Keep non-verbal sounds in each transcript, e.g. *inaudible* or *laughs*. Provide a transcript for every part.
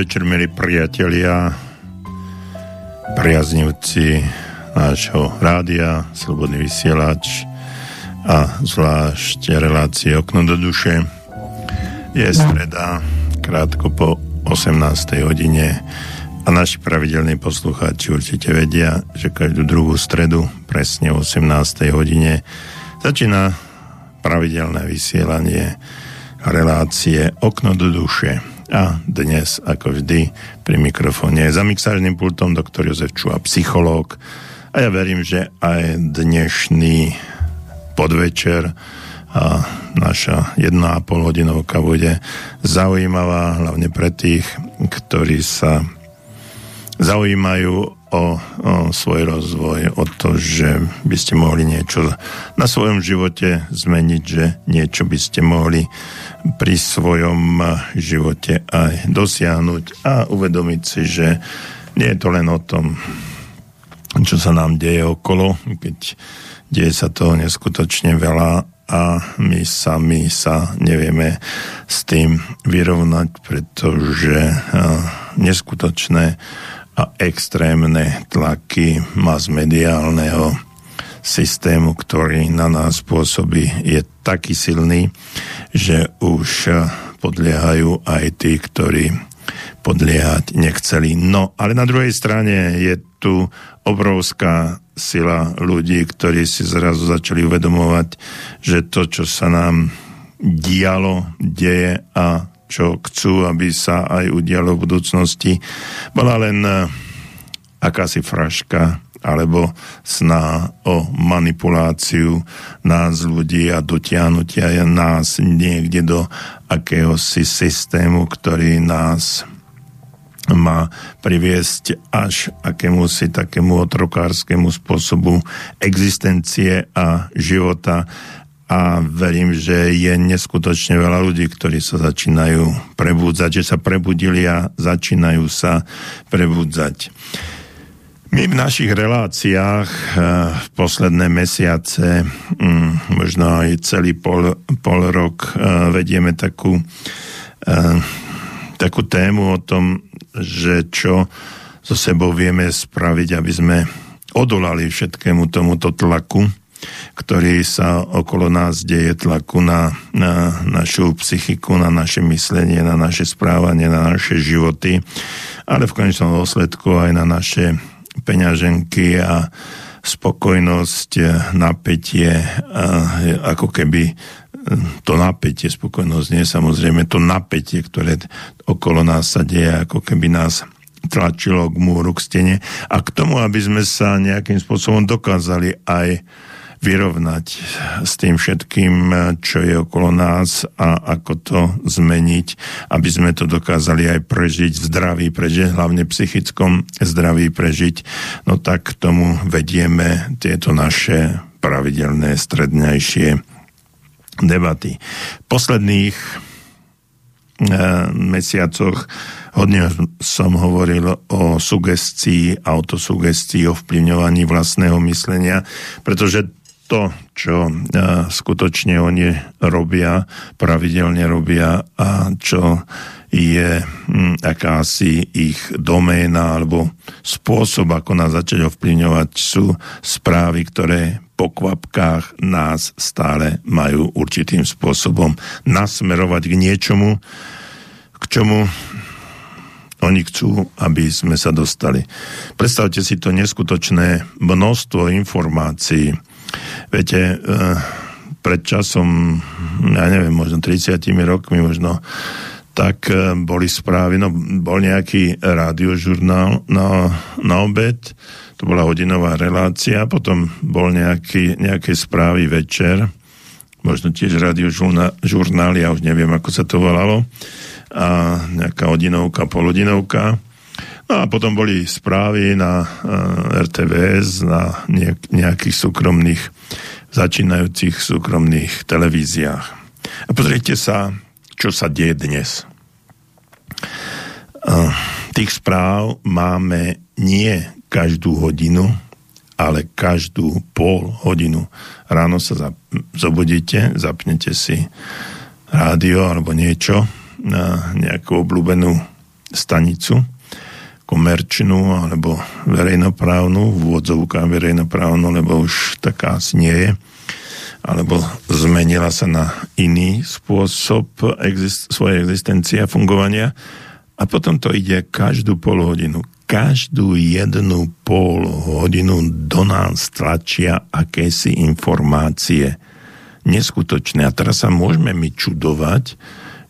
Podvečer, milí priatelia, priaznivci nášho rádia, Slobodný vysielač a zvlášť relácie Okno do duše. Je streda, krátko po 18. hodine a naši pravidelní poslucháči určite vedia, že každú druhú stredu, presne o 18. hodine, začína pravidelné vysielanie relácie Okno do duše a dnes, ako vždy, pri mikrofóne za mixážnym pultom doktor Jozef Čuha, psychológ. A ja verím, že aj dnešný podvečer a naša jedna a pol hodinovka bude zaujímavá, hlavne pre tých, ktorí sa zaujímajú o, o svoj rozvoj, o to, že by ste mohli niečo na svojom živote zmeniť, že niečo by ste mohli pri svojom živote aj dosiahnuť a uvedomiť si, že nie je to len o tom, čo sa nám deje okolo, keď deje sa toho neskutočne veľa a my sami sa nevieme s tým vyrovnať, pretože neskutočné a extrémne tlaky mass mediálneho systému, ktorý na nás pôsobí, je taký silný, že už podliehajú aj tí, ktorí podliehať nechceli. No, ale na druhej strane je tu obrovská sila ľudí, ktorí si zrazu začali uvedomovať, že to, čo sa nám dialo, deje a čo chcú, aby sa aj udialo v budúcnosti, bola len akási fraška alebo sná o manipuláciu nás ľudí a dotiahnutia nás niekde do akéhosi systému, ktorý nás má priviesť až akémusi takému otrokárskému spôsobu existencie a života a verím, že je neskutočne veľa ľudí, ktorí sa začínajú prebudzať, že sa prebudili a začínajú sa prebudzať. My v našich reláciách eh, v posledné mesiace, mm, možno aj celý pol, pol rok, eh, vedieme takú, eh, takú tému o tom, že čo so sebou vieme spraviť, aby sme odolali všetkému tomuto tlaku, ktorý sa okolo nás deje, tlaku na, na našu psychiku, na naše myslenie, na naše správanie, na naše životy, ale v konečnom dôsledku aj na naše peňaženky a spokojnosť, e, napätie, ako keby e, to napätie, spokojnosť nie? Samozrejme to napätie, ktoré okolo nás sa deje, ako keby nás tlačilo k múru, k stene. A k tomu, aby sme sa nejakým spôsobom dokázali aj vyrovnať s tým všetkým, čo je okolo nás a ako to zmeniť, aby sme to dokázali aj prežiť v zdraví, prežiť hlavne psychickom zdraví prežiť. No tak k tomu vedieme tieto naše pravidelné strednejšie debaty. V posledných e, mesiacoch hodne som hovoril o sugestii, autosugestii, o vplyvňovaní vlastného myslenia, pretože to, čo skutočne oni robia, pravidelne robia a čo je hm, akási ich doména alebo spôsob, ako nás začať ovplyvňovať, sú správy, ktoré po kvapkách nás stále majú určitým spôsobom nasmerovať k niečomu, k čomu oni chcú, aby sme sa dostali. Predstavte si to neskutočné množstvo informácií, Viete, eh, pred časom, ja neviem, možno 30 rokmi, možno tak eh, boli správy, no bol nejaký rádiožurnál na, na obed, to bola hodinová relácia, potom bol nejaký, nejaké správy večer, možno tiež radiožurnál, ja už neviem, ako sa to volalo, a nejaká hodinovka, polhodinovka. No a potom boli správy na eh, RTVS, na nejakých súkromných, začínajúcich súkromných televíziách. A pozrite sa, čo sa deje dnes. Uh, tých správ máme nie každú hodinu, ale každú pol hodinu. Ráno sa zobudíte, zapnete si rádio alebo niečo na nejakú obľúbenú stanicu, komerčnú alebo verejnoprávnu, v úvodzovkách verejnoprávnu, lebo už taká asi nie je, alebo zmenila sa na iný spôsob exist- svojej existencie a fungovania. A potom to ide každú pol hodinu. Každú jednu pol hodinu do nás tlačia akési informácie. Neskutočné. A teraz sa môžeme my čudovať,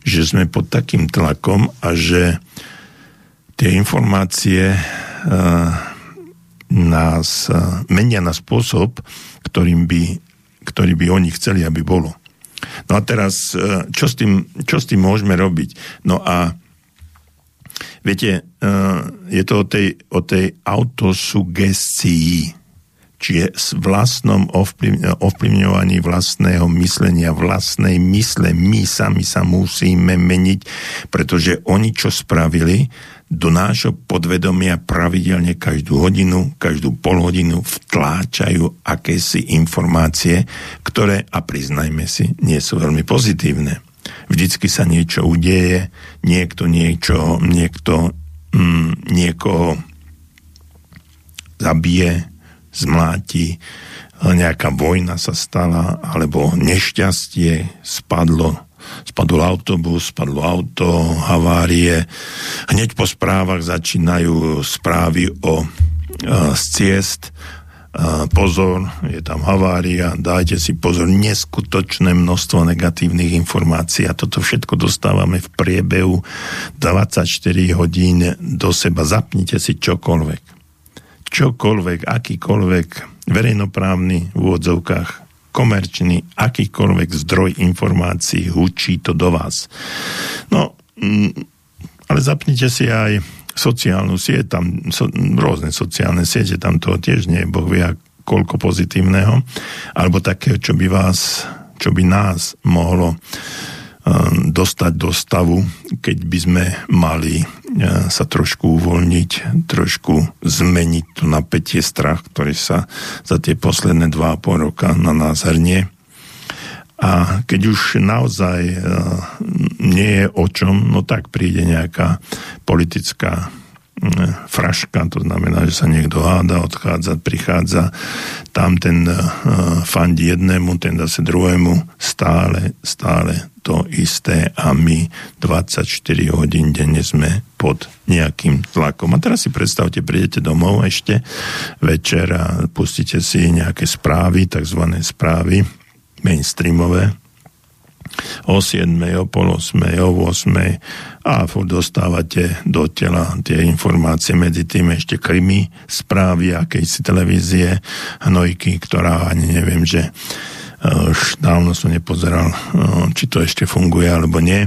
že sme pod takým tlakom a že tie informácie uh, nás uh, menia na spôsob, ktorým by, ktorý by oni chceli, aby bolo. No a teraz, uh, čo s, tým, čo s tým môžeme robiť? No a viete, je to o tej, o tej autosugestii, čiže s vlastnom ovplyvňovaní vlastného myslenia, vlastnej mysle. My sami sa musíme meniť, pretože oni čo spravili, do nášho podvedomia pravidelne každú hodinu, každú polhodinu vtláčajú akési informácie, ktoré, a priznajme si, nie sú veľmi pozitívne. Vždycky sa niečo udeje, niekto niečo, niekto mm, niekoho zabije, zmláti, nejaká vojna sa stala, alebo nešťastie spadlo spadol autobus, spadlo auto, havárie. Hneď po správach začínajú správy o z ciest, pozor, je tam havária, dajte si pozor, neskutočné množstvo negatívnych informácií a toto všetko dostávame v priebehu 24 hodín do seba. Zapnite si čokoľvek. Čokoľvek, akýkoľvek verejnoprávny v úvodzovkách komerčný, akýkoľvek zdroj informácií hučí to do vás. No, mm, ale zapnite si aj sociálnu sieť, tam so, rôzne sociálne siete, tam toho tiež nie je, Boh vie, koľko pozitívneho, alebo také, čo by vás, čo by nás mohlo dostať do stavu, keď by sme mali uh, sa trošku uvoľniť, trošku zmeniť to napätie strach, ktorý sa za tie posledné dva a pol roka na nás hrnie. A keď už naozaj uh, nie je o čom, no tak príde nejaká politická fraška, to znamená, že sa niekto háda, odchádza, prichádza, tam ten uh, fandí jednému, ten zase druhému, stále, stále to isté a my 24 hodín denne sme pod nejakým tlakom. A teraz si predstavte, prídete domov ešte večer a pustíte si nejaké správy, takzvané správy mainstreamové, o 7, o pol 8, o 8 a furt dostávate do tela tie informácie. Medzi tým ešte krimi, správy akejsi televízie, hnojky, ktorá ani neviem, že už dávno som nepozeral, e, či to ešte funguje alebo nie,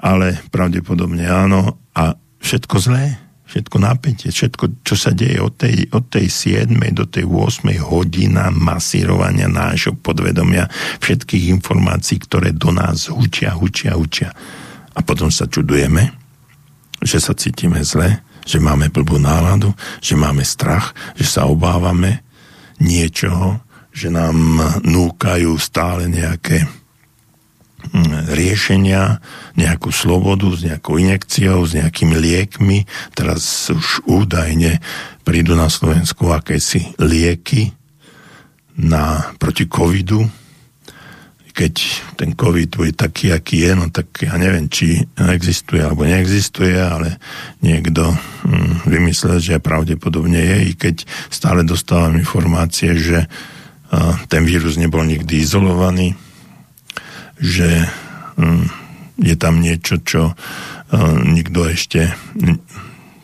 ale pravdepodobne áno. A všetko zlé, všetko napätie, všetko, čo sa deje od tej, od tej 7. do tej 8. hodina masírovania nášho podvedomia, všetkých informácií, ktoré do nás hučia, hučia, hučia. A potom sa čudujeme, že sa cítime zle, že máme blbú náladu, že máme strach, že sa obávame niečoho, že nám núkajú stále nejaké riešenia, nejakú slobodu s nejakou injekciou, s nejakými liekmi. Teraz už údajne prídu na Slovensku akési lieky na, proti covidu. Keď ten covid bude taký, aký je, no tak ja neviem, či existuje alebo neexistuje, ale niekto hm, vymyslel, že pravdepodobne je, i keď stále dostávam informácie, že uh, ten vírus nebol nikdy izolovaný, že hm, je tam niečo, čo hm, nikto ešte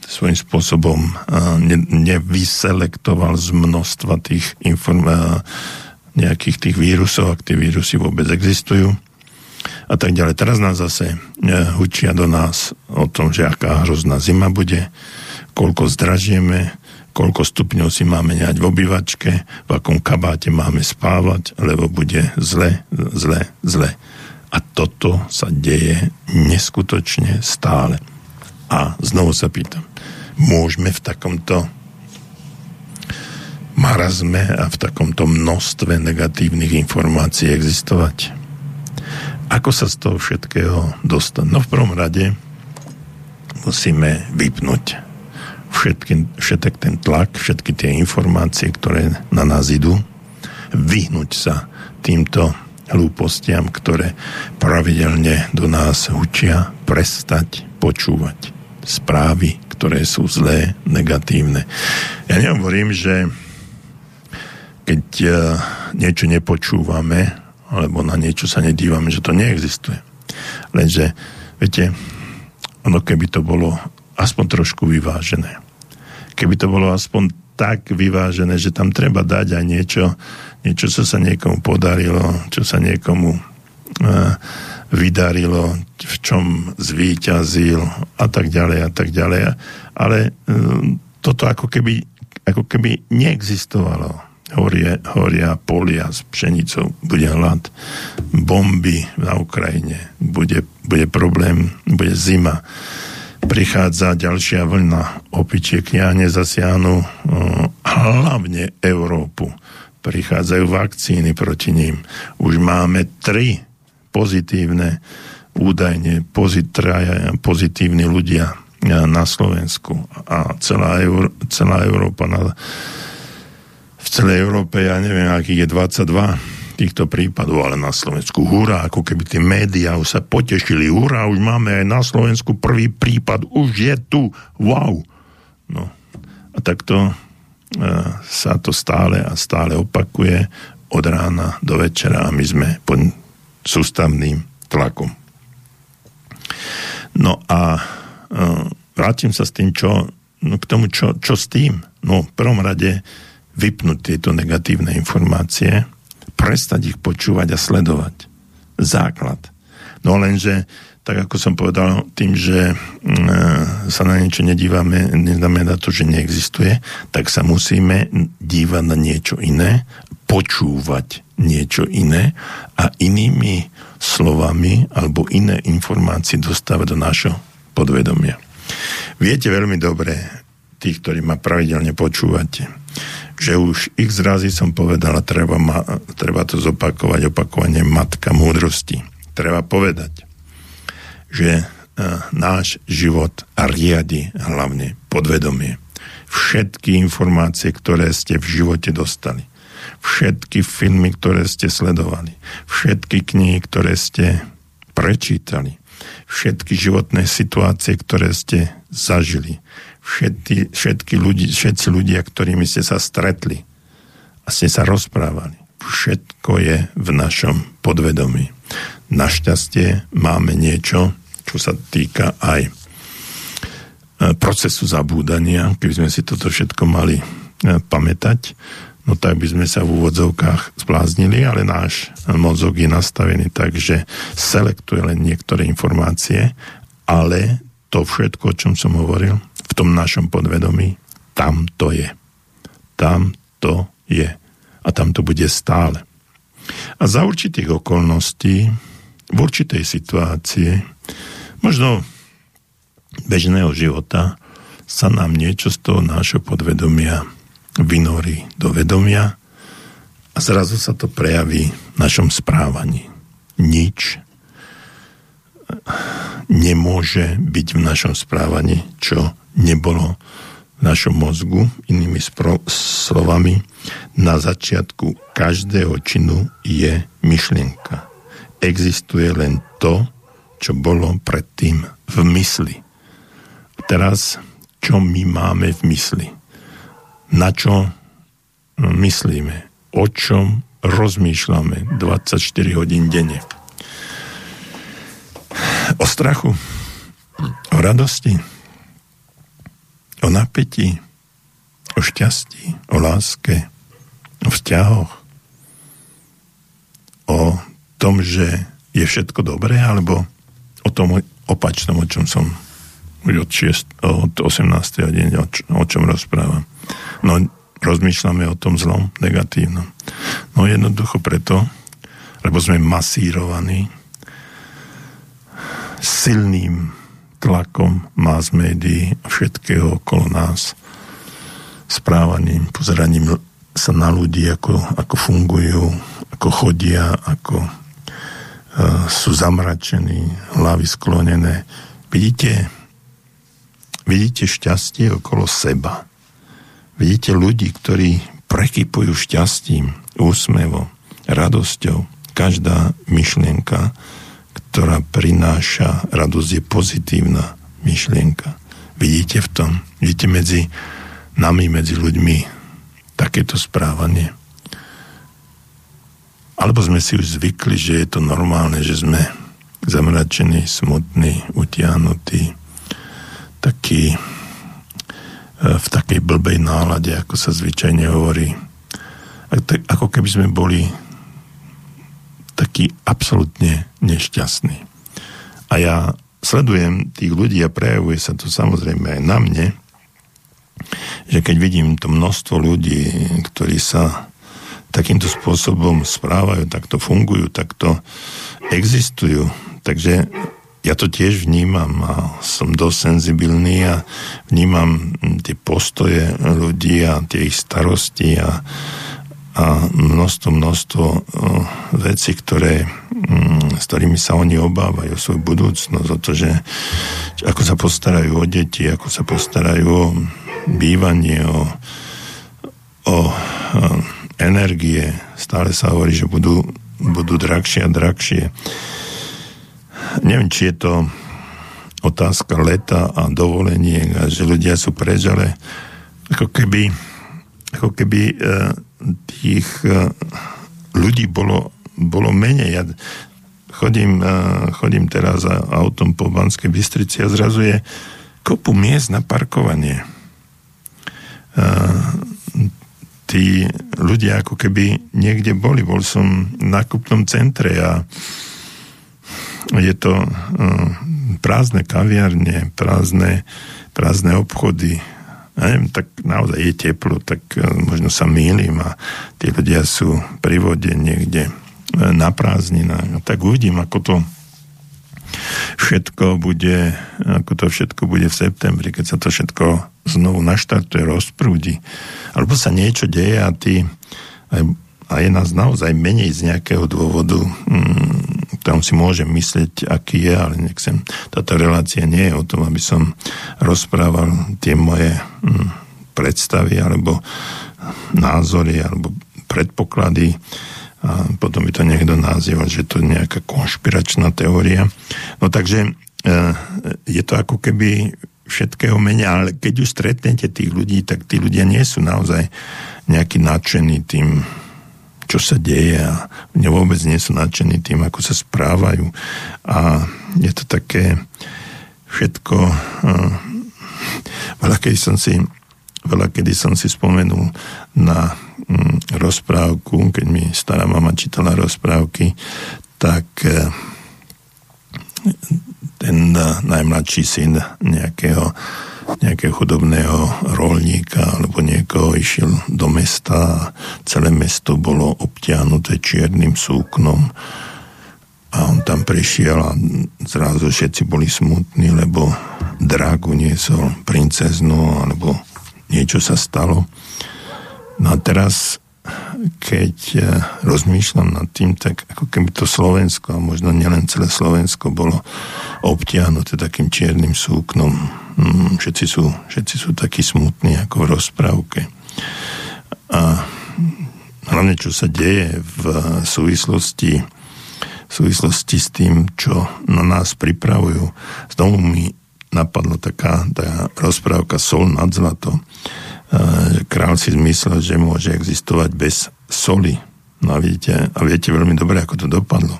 svojím spôsobom hm, nevyselektoval z množstva tých inform- nejakých tých vírusov, ak tie vírusy vôbec existujú a tak ďalej. Teraz nás zase hučia do nás o tom, že aká hrozná zima bude, koľko zdražieme, koľko stupňov si máme nehať v obývačke, v akom kabáte máme spávať, lebo bude zle, zle, zle. A toto sa deje neskutočne stále. A znovu sa pýtam, môžeme v takomto marazme a v takomto množstve negatívnych informácií existovať? Ako sa z toho všetkého dostať? No v prvom rade musíme vypnúť všetky, všetek ten tlak, všetky tie informácie, ktoré na nás idú, vyhnúť sa týmto hlúpostiam, ktoré pravidelne do nás hučia, prestať počúvať správy, ktoré sú zlé, negatívne. Ja nehovorím, že keď e, niečo nepočúvame, alebo na niečo sa nedívame, že to neexistuje. Lenže, viete, ono keby to bolo aspoň trošku vyvážené. Keby to bolo aspoň tak vyvážené, že tam treba dať aj niečo, niečo, čo sa niekomu podarilo, čo sa niekomu uh, vydarilo, v čom zvíťazil a tak ďalej a tak ďalej. Ale uh, toto ako keby, ako keby neexistovalo. Horia, horia polia s pšenicou, bude hlad, bomby na Ukrajine, bude, bude problém, bude zima prichádza ďalšia vlna opičiek kňahne zasiahnu uh, hlavne Európu. Prichádzajú vakcíny proti ním. Už máme tri pozitívne údajne pozitívni ľudia na Slovensku a celá, Euró- celá Európa na, v celej Európe, ja neviem, akých je 22 týchto prípadov, ale na Slovensku hurá, ako keby tie médiá už sa potešili, hurá, už máme aj na Slovensku prvý prípad, už je tu, wow. No a takto uh, sa to stále a stále opakuje od rána do večera a my sme pod sústavným tlakom. No a uh, vrátim sa s tým, čo, no k tomu, čo, čo s tým. No v prvom rade vypnúť tieto negatívne informácie, prestať ich počúvať a sledovať. Základ. No lenže, tak ako som povedal, tým, že mm, sa na niečo nedívame, neznamená to, že neexistuje, tak sa musíme dívať na niečo iné, počúvať niečo iné a inými slovami alebo iné informácie dostávať do našho podvedomia. Viete veľmi dobre, tí, ktorí ma pravidelne počúvate, že už x razy som povedal a treba, ma, treba to zopakovať, opakovanie matka múdrosti. Treba povedať, že e, náš život riadi hlavne podvedomie. Všetky informácie, ktoré ste v živote dostali, všetky filmy, ktoré ste sledovali, všetky knihy, ktoré ste prečítali, všetky životné situácie, ktoré ste zažili, všetky, všetky ľudí, všetci ľudia, ktorými ste sa stretli a ste sa rozprávali. Všetko je v našom podvedomí. Našťastie máme niečo, čo sa týka aj e, procesu zabúdania. Keby sme si toto všetko mali e, pamätať, no tak by sme sa v úvodzovkách zbláznili, ale náš mozog je nastavený tak, že selektuje len niektoré informácie, ale to všetko, o čom som hovoril, tom našom podvedomí, tam to je. Tam to je. A tam to bude stále. A za určitých okolností, v určitej situácii, možno bežného života, sa nám niečo z toho nášho podvedomia vynorí do vedomia a zrazu sa to prejaví v našom správaní. Nič nemôže byť v našom správaní, čo nebolo v našom mozgu, inými slovami, na začiatku každého činu je myšlienka. Existuje len to, čo bolo predtým v mysli. Teraz, čo my máme v mysli? Na čo myslíme? O čom rozmýšľame 24 hodín denne? O strachu? O radosti? O napätí, o šťastí, o láske, o vzťahoch, o tom, že je všetko dobré, alebo o tom opačnom, o čom som už od, 6, od 18. hodiny, o, o čom rozprávam. No, rozmýšľame o tom zlom, negatívnom. No jednoducho preto, lebo sme masírovaní silným tlakom mass médií a všetkého okolo nás, správaním, pozeraním sa na ľudí, ako, ako fungujú, ako chodia, ako uh, sú zamračení, hlavy sklonené. Vidíte, vidíte šťastie okolo seba. Vidíte ľudí, ktorí prekypujú šťastím, úsmevom, radosťou. Každá myšlienka, ktorá prináša radosť, je pozitívna myšlienka. Vidíte v tom, vidíte medzi nami, medzi ľuďmi takéto správanie. Alebo sme si už zvykli, že je to normálne, že sme zamračení, smutní, utiahnutí, taký e, v takej blbej nálade, ako sa zvyčajne hovorí. Ako keby sme boli takí absolútne nešťastní. A ja sledujem tých ľudí a prejavuje sa to samozrejme aj na mne, že keď vidím to množstvo ľudí, ktorí sa takýmto spôsobom správajú, takto fungujú, takto existujú. Takže ja to tiež vnímam a som dosť senzibilný a vnímam tie postoje ľudí a tie ich starosti a, a množstvo, množstvo vecí, ktoré, mm, s ktorými sa oni obávajú o svoju budúcnosť, o to, že ako sa postarajú o deti, ako sa postarajú o bývanie, o, o, o energie. Stále sa hovorí, že budú, budú drahšie a drahšie. Neviem, či je to otázka leta a dovolenie, a že ľudia sú preč, ale ako keby, ako keby e, tých e, ľudí bolo, bolo menej. Ja chodím, e, chodím teraz autom po Banskej Bystrici a zrazu je kopu miest na parkovanie tí ľudia ako keby niekde boli. Bol som v nákupnom centre a je to prázdne kaviarne, prázdne, prázdne obchody. Ja neviem, tak naozaj je teplo, tak uh, možno sa mýlim a tí ľudia sú pri vode niekde uh, na prázdninách. Tak uvidím, ako to všetko bude, ako to všetko bude v septembri, keď sa to všetko znovu naštartuje, rozprúdi. Alebo sa niečo deje a ty aj, a je nás naozaj menej z nejakého dôvodu, mm, tam si môžem myslieť, aký je, ale nechcem. Táto relácia nie je o tom, aby som rozprával tie moje mm, predstavy alebo názory alebo predpoklady a potom by to niekto nazýval, že to je nejaká konšpiračná teória. No takže e, je to ako keby všetkého menej, ale keď už stretnete tých ľudí, tak tí ľudia nie sú naozaj nejakí nadšení tým, čo sa deje a vôbec nie sú nadšení tým, ako sa správajú. A je to také všetko... E, veľa kedy som si veľa kedy som si spomenul na mm, rozprávku, keď mi stará mama čítala rozprávky, tak e, ten najmladší syn nejakého, nejakého chudobného rolníka alebo niekoho išiel do mesta a celé mesto bolo obtiahnuté čiernym súknom a on tam prešiel a zrazu všetci boli smutní, lebo drágu niesol princeznu alebo niečo sa stalo. No a teraz, keď eh, rozmýšľam nad tým, tak ako keby to Slovensko, a možno nielen celé Slovensko, bolo obtiahnuté takým čiernym súknom. Mm, všetci sú, všetci sú takí smutní, ako v rozprávke. A hlavne, čo sa deje v súvislosti v súvislosti s tým, čo na nás pripravujú. Znovu mi napadla taká tá rozprávka Sol nad zlato, král si zmyslel, že môže existovať bez soli. No a vidíte, a viete veľmi dobre, ako to dopadlo.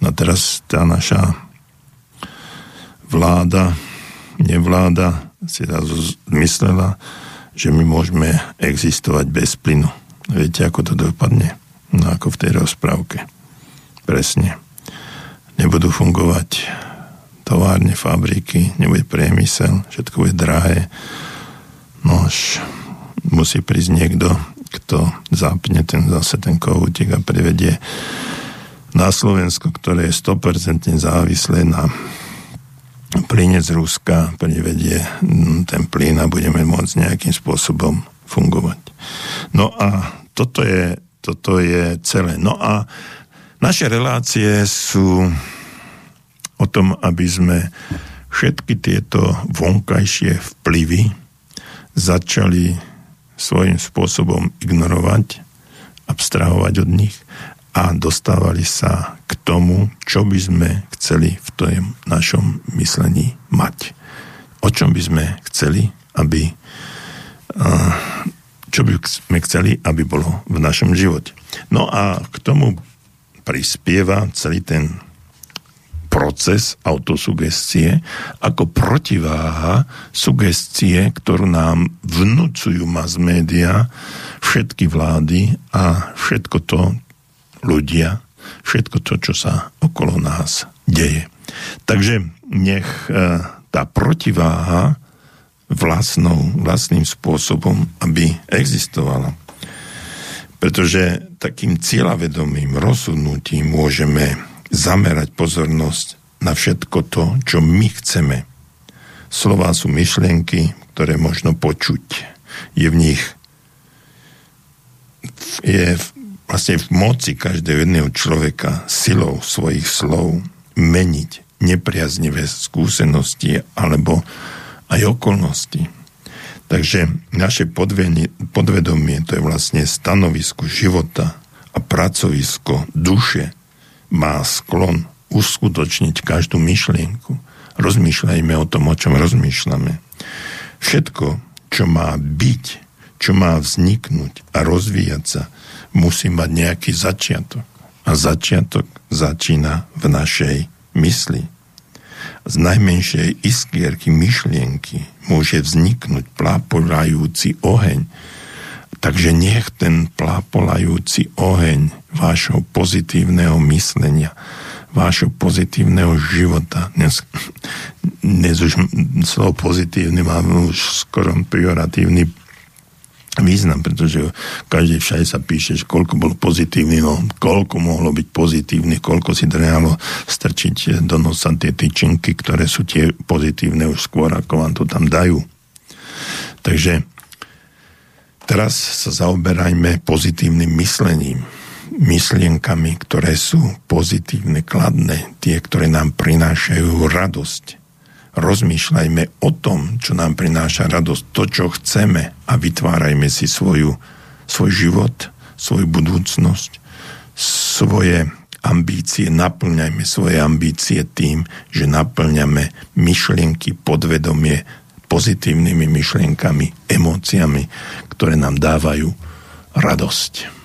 No teraz tá naša vláda, nevláda si zrazu zmyslela, že my môžeme existovať bez plynu. Viete, ako to dopadne? No ako v tej rozprávke. Presne. Nebudú fungovať továrne, fabriky, nebude priemysel, všetko bude drahé. No až musí prísť niekto, kto zapne ten, zase ten kohútik a privedie na Slovensko, ktoré je 100% závislé na plyne z Ruska, privedie ten plyn a budeme môcť nejakým spôsobom fungovať. No a toto je, toto je celé. No a naše relácie sú o tom, aby sme všetky tieto vonkajšie vplyvy začali svojím spôsobom ignorovať, abstrahovať od nich a dostávali sa k tomu, čo by sme chceli v tom našom myslení mať. O čom by sme chceli, aby čo by sme chceli, aby bolo v našom živote. No a k tomu prispieva celý ten proces autosugestie ako protiváha sugestie, ktorú nám vnúcujú mass media, všetky vlády a všetko to ľudia, všetko to, čo sa okolo nás deje. Takže nech e, tá protiváha vlastnou, vlastným spôsobom, aby existovala. Pretože takým cieľavedomým rozhodnutím môžeme zamerať pozornosť na všetko to, čo my chceme. Slová sú myšlienky, ktoré možno počuť. Je v nich je vlastne v moci každého jedného človeka silou svojich slov meniť nepriaznivé skúsenosti alebo aj okolnosti. Takže naše podvedomie to je vlastne stanovisko života a pracovisko duše, má sklon uskutočniť každú myšlienku. Rozmýšľajme o tom, o čom rozmýšľame. Všetko, čo má byť, čo má vzniknúť a rozvíjať sa, musí mať nejaký začiatok. A začiatok začína v našej mysli. Z najmenšej iskierky myšlienky môže vzniknúť plápolajúci oheň, Takže nech ten plápolajúci oheň vášho pozitívneho myslenia, vášho pozitívneho života, dnes, dnes už slovo pozitívny má už skoro pejoratívny význam, pretože každý všade sa píše, že koľko bol pozitívny, no koľko mohlo byť pozitívny, koľko si dalo strčiť do nosa tie tyčinky, ktoré sú tie pozitívne už skôr, ako vám to tam dajú. Takže Teraz sa zaoberajme pozitívnym myslením, myšlienkami, ktoré sú pozitívne, kladné, tie, ktoré nám prinášajú radosť. Rozmýšľajme o tom, čo nám prináša radosť, to, čo chceme a vytvárajme si svoju, svoj život, svoju budúcnosť, svoje ambície, naplňajme svoje ambície tým, že naplňame myšlienky, podvedomie pozitívnymi myšlienkami, emóciami, ktoré nám dávajú radosť.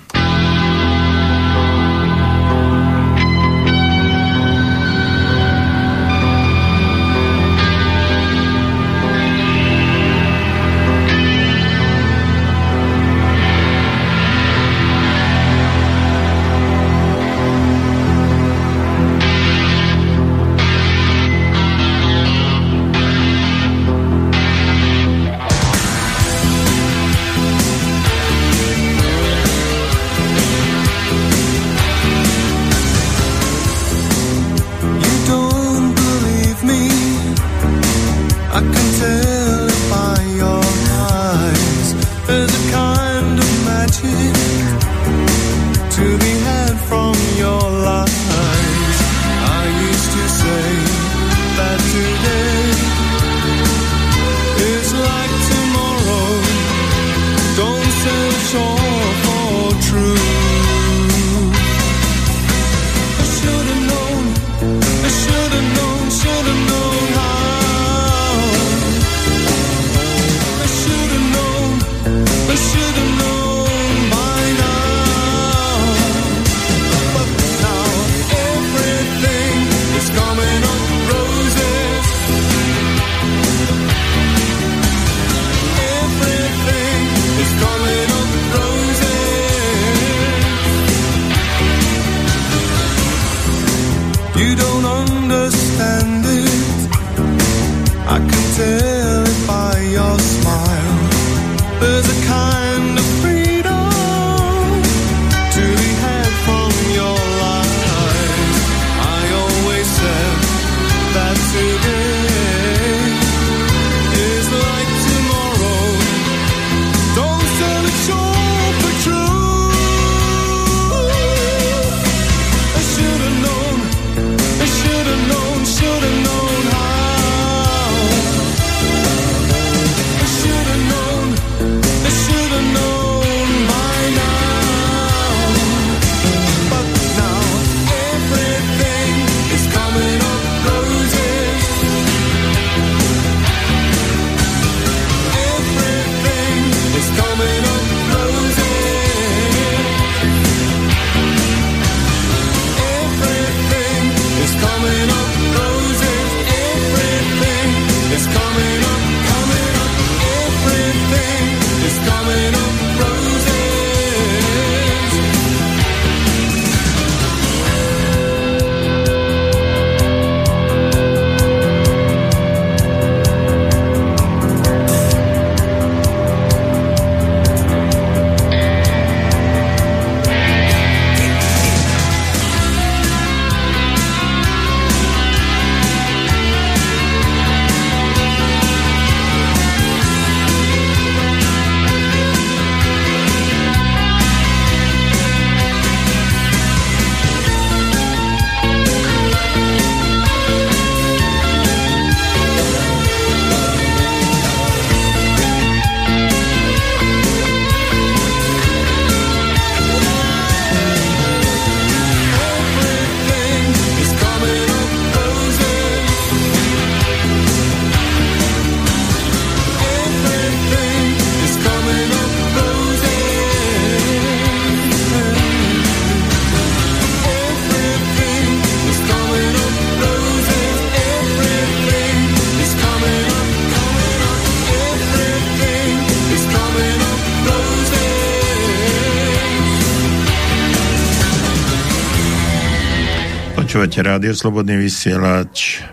Počúvate rádio Slobodný vysielač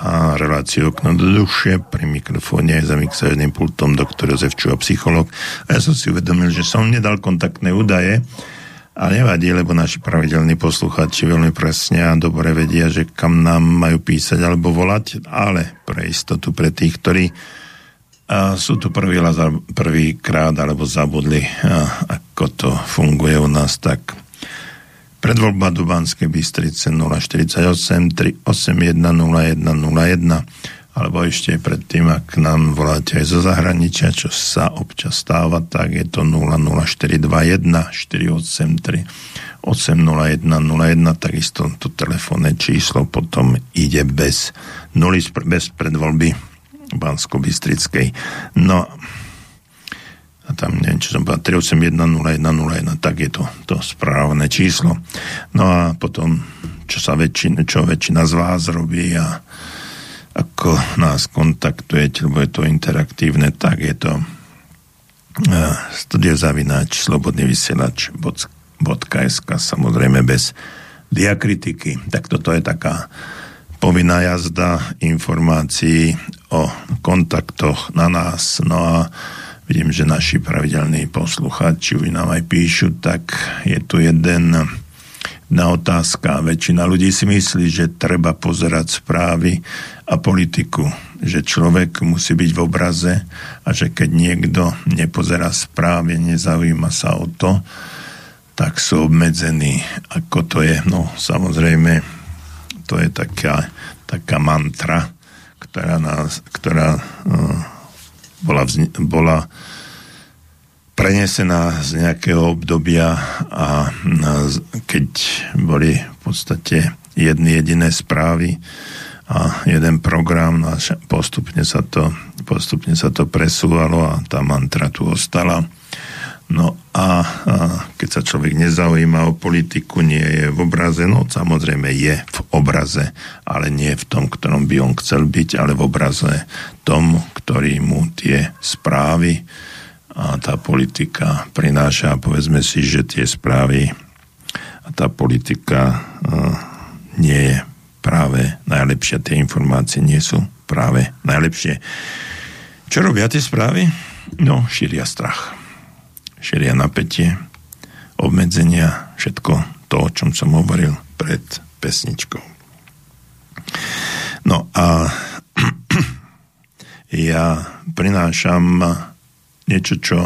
a reláciu okno do duše pri mikrofóne za mixážnym pultom doktor Jozef Čuha, psycholog. A ja som si uvedomil, že som nedal kontaktné údaje, ale nevadí, lebo naši pravidelní posluchači veľmi presne a dobre vedia, že kam nám majú písať alebo volať, ale pre istotu pre tých, ktorí a sú tu prvý, prvýkrát alebo zabudli, ako to funguje u nás, tak Predvoľba do Banskej Bystrice 048 381 0101 alebo ešte predtým, ak nám voláte aj zo zahraničia, čo sa občas stáva, tak je to 00421 483 801 01, takisto to telefónne číslo potom ide bez nuly, bez predvoľby Bansko-Bystrickej. No, a tam neviem, čo som povedal, 3810101, tak je to to správne číslo. No a potom, čo sa väčšina, čo väčšina z vás robí a ako nás kontaktujete, lebo je to interaktívne, tak je to studiozavináč slobodný vysielač .sk, samozrejme bez diakritiky. Tak toto je taká povinná jazda informácií o kontaktoch na nás. No a vidím, že naši pravidelní poslucháči už nám aj píšu, tak je tu jeden na otázka. Väčšina ľudí si myslí, že treba pozerať správy a politiku, že človek musí byť v obraze a že keď niekto nepozerá správy, nezaujíma sa o to, tak sú obmedzení. Ako to je? No samozrejme, to je taká, taká mantra, ktorá, nás, ktorá uh, bola, vzni- bola prenesená z nejakého obdobia a keď boli v podstate jedny jediné správy a jeden program a postupne sa to, postupne sa to presúvalo a tá mantra tu ostala. No a, a keď sa človek nezaujíma o politiku, nie je v obraze, no samozrejme je v obraze, ale nie v tom, ktorom by on chcel byť, ale v obraze tom, ktorý mu tie správy a tá politika prináša. Povedzme si, že tie správy a tá politika nie je práve najlepšia, tie informácie nie sú práve najlepšie. Čo robia tie správy? No, šíria strach šíria napätie, obmedzenia, všetko to, o čom som hovoril pred pesničkou. No a *clears throat* ja prinášam niečo, čo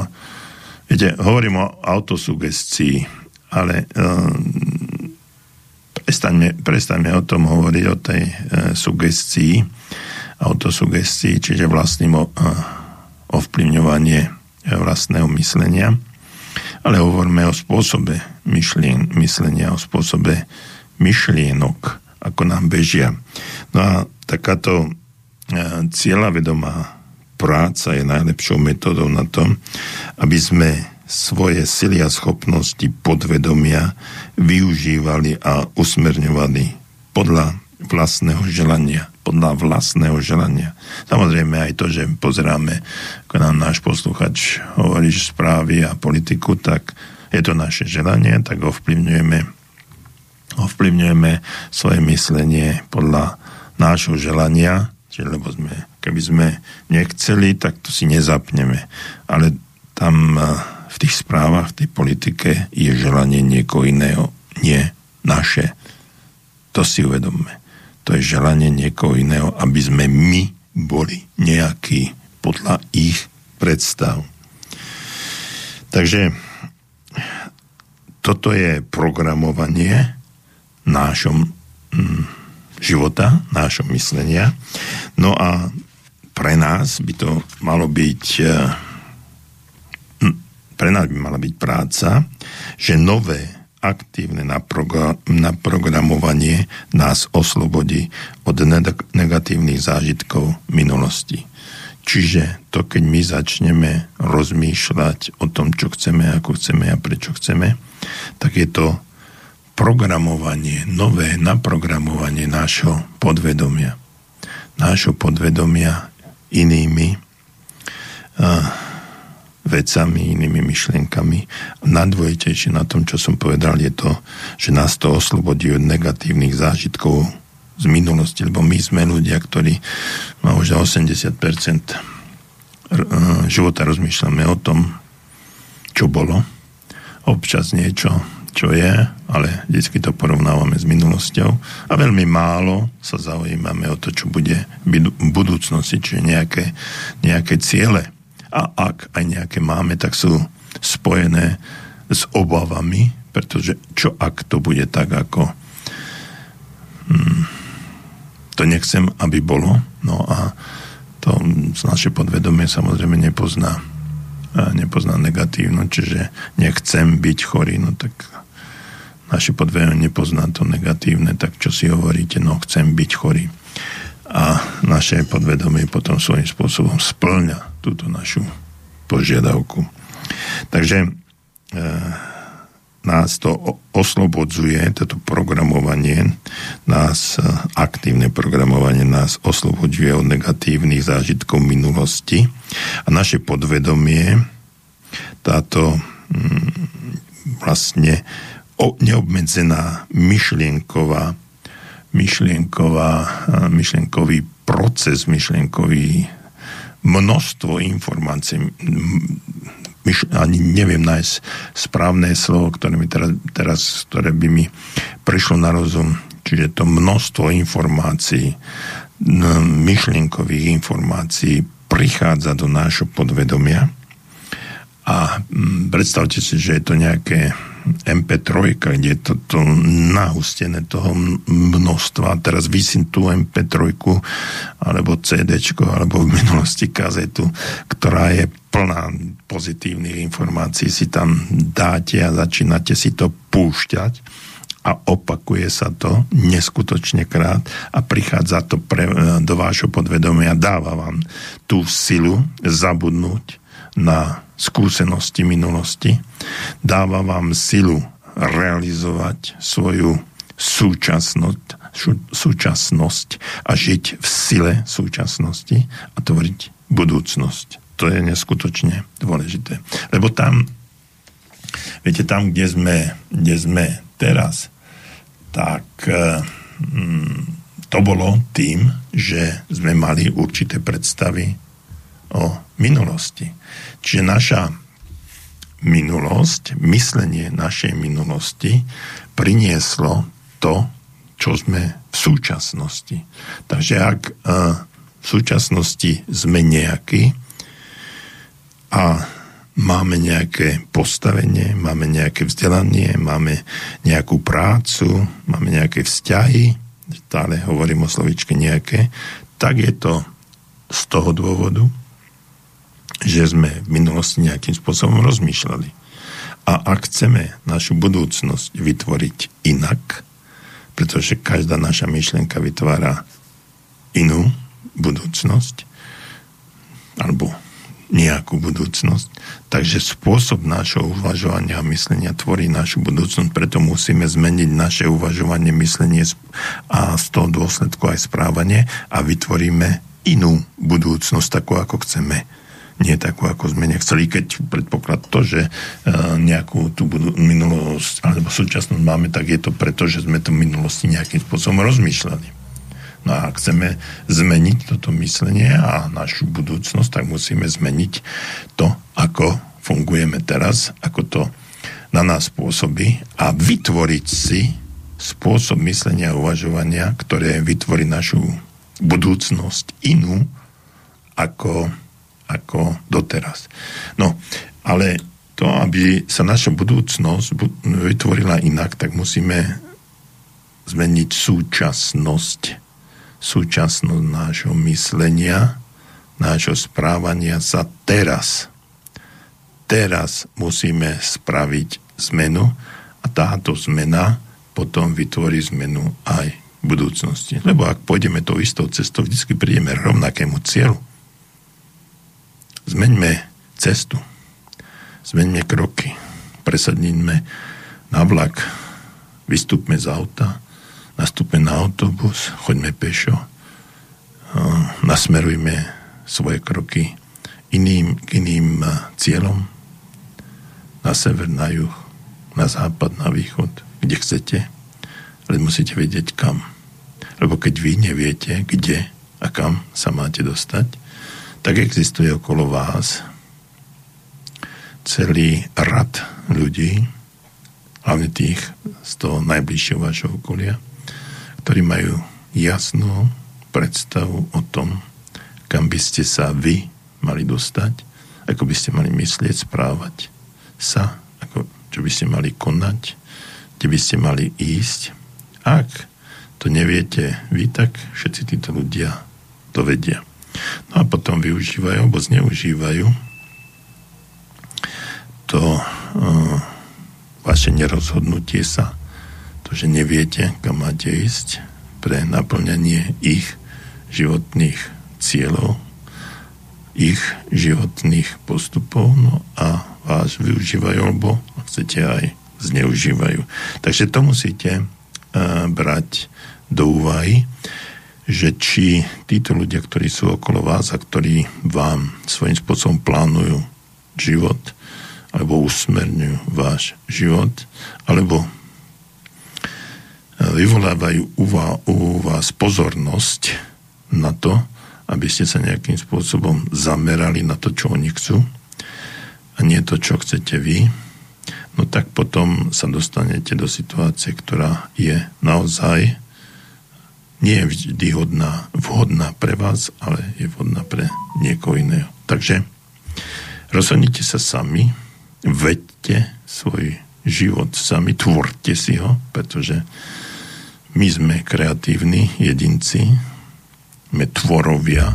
viete, hovorím o autosugestii, ale um, prestaňme, prestaňme o tom hovoriť, o tej uh, sugestii, autosugestii, čiže vlastným uh, ovplyvňovanie vlastného myslenia, ale hovoríme o spôsobe myšlien, myslenia, o spôsobe myšlienok, ako nám bežia. No a takáto e, cieľavedomá práca je najlepšou metodou na to, aby sme svoje sily a schopnosti podvedomia využívali a usmerňovali podľa vlastného želania podľa vlastného želania. Samozrejme aj to, že pozeráme, ako nám náš posluchač hovorí, že správy a politiku, tak je to naše želanie, tak ovplyvňujeme, ovplyvňujeme svoje myslenie podľa nášho želania, čiže lebo sme, keby sme nechceli, tak to si nezapneme. Ale tam eh, v tých správach, v tej politike je želanie niekoho iného, nie naše. To si uvedomme to je želanie niekoho iného, aby sme my boli nejaký podľa ich predstav. Takže toto je programovanie nášom hm, života, nášho myslenia. No a pre nás by to malo byť eh, pre nás by mala byť práca, že nové aktívne naprogramovanie nás oslobodí od negatívnych zážitkov minulosti. Čiže to, keď my začneme rozmýšľať o tom, čo chceme, ako chceme a prečo chceme, tak je to programovanie, nové naprogramovanie nášho podvedomia. Nášho podvedomia inými uh, vecami, inými myšlienkami. Najdôležitejšie na tom, čo som povedal, je to, že nás to oslobodí od negatívnych zážitkov z minulosti, lebo my sme ľudia, ktorí už 80% života rozmýšľame o tom, čo bolo, občas niečo čo je, ale vždy to porovnávame s minulosťou a veľmi málo sa zaujímame o to, čo bude v budúcnosti, čiže nejaké, nejaké ciele. A ak aj nejaké máme, tak sú spojené s obavami, pretože čo ak to bude tak, ako hmm, to nechcem, aby bolo. No a to naše podvedomie samozrejme nepozná nepozná negatívno, čiže nechcem byť chorý, no tak naše podvedomie nepozná to negatívne, tak čo si hovoríte, no chcem byť chorý. A naše podvedomie potom svojím spôsobom splňa túto našu požiadavku. Takže e, nás to oslobodzuje, toto programovanie, nás, e, aktívne programovanie nás oslobodzuje od negatívnych zážitkov minulosti a naše podvedomie táto mm, vlastne neobmedzená myšlienková, myšlienková, myšlienkový proces, myšlienkový množstvo informácií, myš, ani neviem nájsť správne slovo, ktoré, mi teraz, teraz, ktoré by mi prišlo na rozum. Čiže to množstvo informácií, myšlienkových informácií prichádza do nášho podvedomia a predstavte si, že je to nejaké MP3, kde je to, nahustené toho množstva. Teraz vysím tú MP3 alebo CD, alebo v minulosti kazetu, ktorá je plná pozitívnych informácií, si tam dáte a začínate si to púšťať a opakuje sa to neskutočne krát a prichádza to pre, do vášho podvedomia, dáva vám tú silu zabudnúť na skúsenosti minulosti, dáva vám silu realizovať svoju súčasnosť, súčasnosť a žiť v sile súčasnosti a tvoriť budúcnosť. To je neskutočne dôležité. Lebo tam, viete, tam, kde sme, kde sme teraz, tak mm, to bolo tým, že sme mali určité predstavy o minulosti. Čiže naša minulosť, myslenie našej minulosti prinieslo to, čo sme v súčasnosti. Takže ak uh, v súčasnosti sme nejakí a máme nejaké postavenie, máme nejaké vzdelanie, máme nejakú prácu, máme nejaké vzťahy, stále hovorím o slovičke nejaké, tak je to z toho dôvodu, že sme v minulosti nejakým spôsobom rozmýšľali. A ak chceme našu budúcnosť vytvoriť inak, pretože každá naša myšlienka vytvára inú budúcnosť, alebo nejakú budúcnosť. Takže spôsob nášho uvažovania a myslenia tvorí našu budúcnosť, preto musíme zmeniť naše uvažovanie, myslenie a z toho dôsledku aj správanie a vytvoríme inú budúcnosť, takú ako chceme nie takú, ako sme nechceli, keď predpoklad to, že e, nejakú tú minulosť alebo súčasnosť máme, tak je to preto, že sme to v minulosti nejakým spôsobom rozmýšľali. No a ak chceme zmeniť toto myslenie a našu budúcnosť, tak musíme zmeniť to, ako fungujeme teraz, ako to na nás pôsobí a vytvoriť si spôsob myslenia a uvažovania, ktoré vytvorí našu budúcnosť inú, ako ako doteraz. No, ale to, aby sa naša budúcnosť vytvorila inak, tak musíme zmeniť súčasnosť. Súčasnosť nášho myslenia, nášho správania sa teraz. Teraz musíme spraviť zmenu a táto zmena potom vytvorí zmenu aj v budúcnosti. Lebo ak pôjdeme tou istou cestou, vždy prídeme rovnakému cieľu. Zmeňme cestu. Zmeňme kroky. Presadnime na vlak. Vystúpme z auta. Nastúpme na autobus. Choďme pešo. Nasmerujme svoje kroky iným, k iným cieľom, na sever, na juh, na západ, na východ, kde chcete, ale musíte vedieť kam. Lebo keď vy neviete, kde a kam sa máte dostať, tak existuje okolo vás celý rad ľudí, hlavne tých z toho najbližšieho vášho okolia, ktorí majú jasnú predstavu o tom, kam by ste sa vy mali dostať, ako by ste mali myslieť, správať sa, ako, čo by ste mali konať, kde by ste mali ísť. Ak to neviete vy, tak všetci títo ľudia to vedia. No a potom využívajú, alebo zneužívajú to uh, vaše nerozhodnutie sa, to, že neviete, kam máte ísť pre naplňanie ich životných cieľov, ich životných postupov, no a vás využívajú, alebo chcete aj zneužívajú. Takže to musíte uh, brať do úvahy, že či títo ľudia, ktorí sú okolo vás a ktorí vám svojím spôsobom plánujú život, alebo usmerňujú váš život, alebo uh, vyvolávajú u vás pozornosť na to, aby ste sa nejakým spôsobom zamerali na to, čo oni chcú, a nie to, čo chcete vy, no tak potom sa dostanete do situácie, ktorá je naozaj nie je vždy hodná, vhodná pre vás, ale je vhodná pre niekoho iného. Takže rozhodnite sa sami, vedte svoj život sami, tvorte si ho, pretože my sme kreatívni jedinci, sme tvorovia,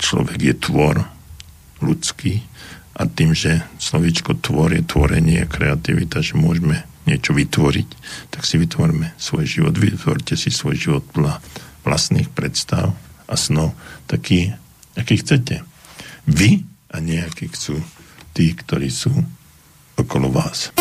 človek je tvor ľudský, a tým, že slovíčko tvor je tvorenie, kreativita, že môžeme niečo vytvoriť, tak si vytvorme svoj život, vytvorte si svoj život podľa vlastných predstav a snov, taký, aký chcete. Vy a nejakí chcú tí, ktorí sú okolo vás.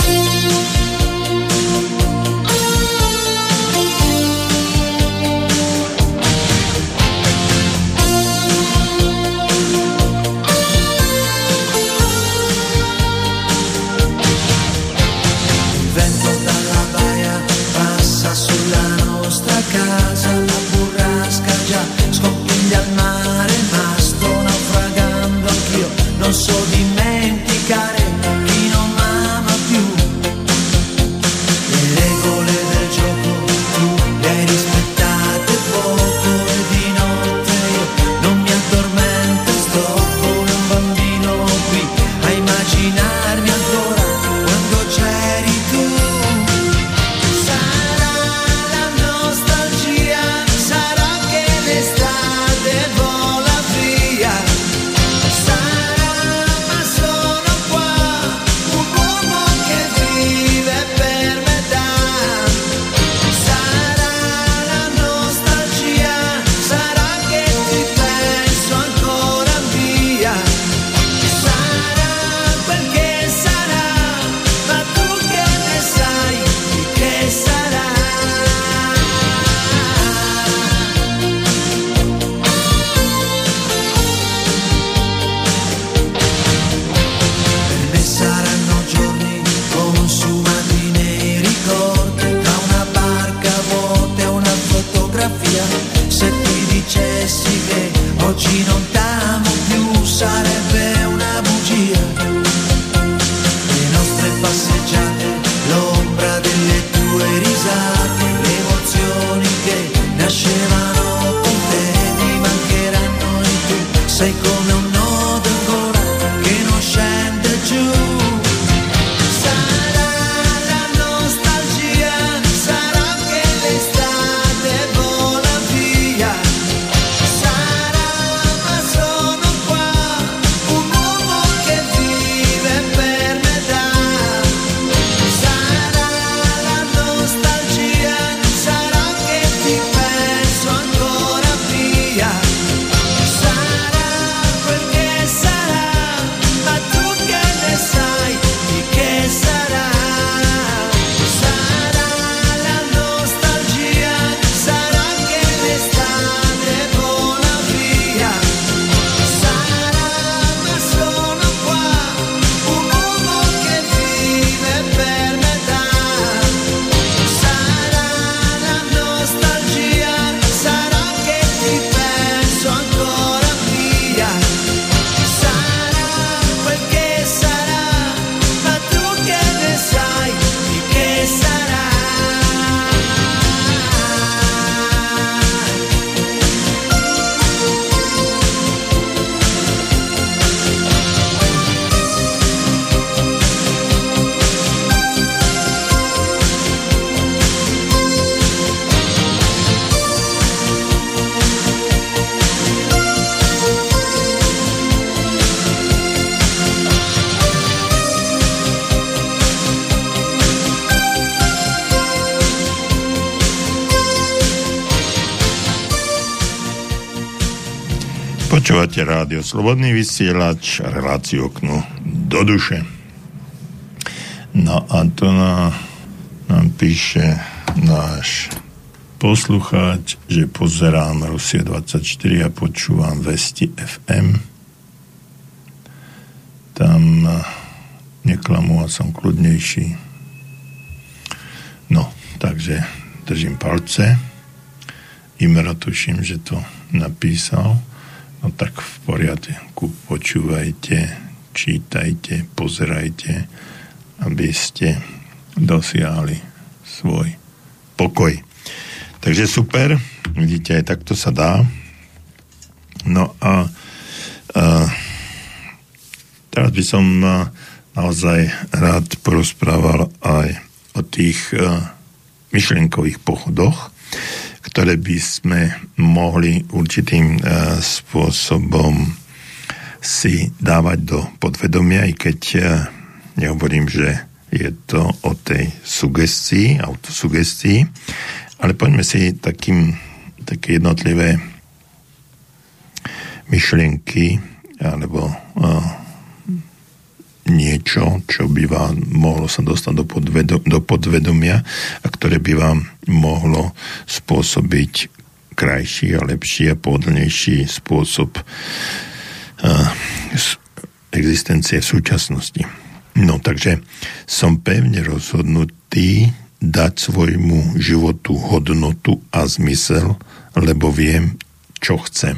Počúvate rádio Slobodný vysielač, reláciu okno do duše. No a to na, nám píše náš poslucháč, že pozerám Rusie 24 a počúvam Vesti FM. Tam eh, neklamú a som kľudnejší. No, takže držím palce. Imero tuším, že to napísal No tak v poriadku, počúvajte, čítajte, pozerajte, aby ste dosiahli svoj pokoj. Takže super, vidíte, aj takto sa dá. No a, a teraz by som naozaj rád porozprával aj o tých myšlienkových pochodoch, ktoré by sme mohli určitým e, spôsobom si dávať do podvedomia, i keď e, nehovorím, že je to o tej sugestii, autosugestii, ale poďme si takým, také jednotlivé myšlienky alebo uh, niečo, čo by vám mohlo sa dostať do, podvedo- do podvedomia a ktoré by vám mohlo spôsobiť krajší a lepší a pohodlnejší spôsob uh, existencie v súčasnosti. No takže som pevne rozhodnutý dať svojmu životu hodnotu a zmysel, lebo viem, čo chcem.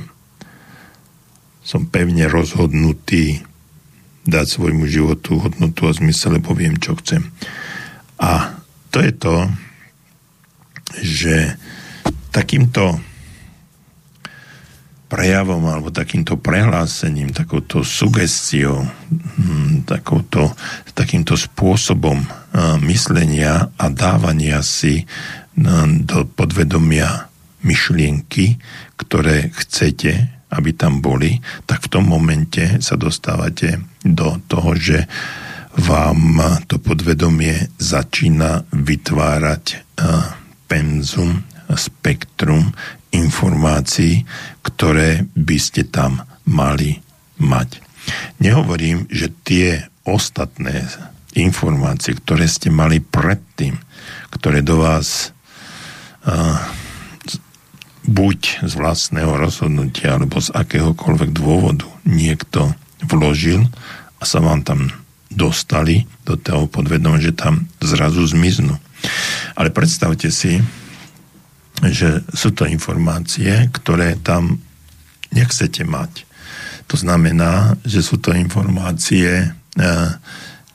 Som pevne rozhodnutý dať svojmu životu hodnotu a zmysel, lebo viem, čo chcem. A to je to, že takýmto prejavom alebo takýmto prehlásením, takouto sugestiou, hm, takouto, takýmto spôsobom myslenia a dávania si do podvedomia myšlienky, ktoré chcete, aby tam boli, tak v tom momente sa dostávate do toho, že vám to podvedomie začína vytvárať eh, penzum, spektrum informácií, ktoré by ste tam mali mať. Nehovorím, že tie ostatné informácie, ktoré ste mali predtým, ktoré do vás uh, buď z vlastného rozhodnutia alebo z akéhokoľvek dôvodu niekto vložil a sa vám tam dostali do toho podvedomia, že tam zrazu zmiznú. Ale predstavte si, že sú to informácie, ktoré tam nechcete mať. To znamená, že sú to informácie, eh,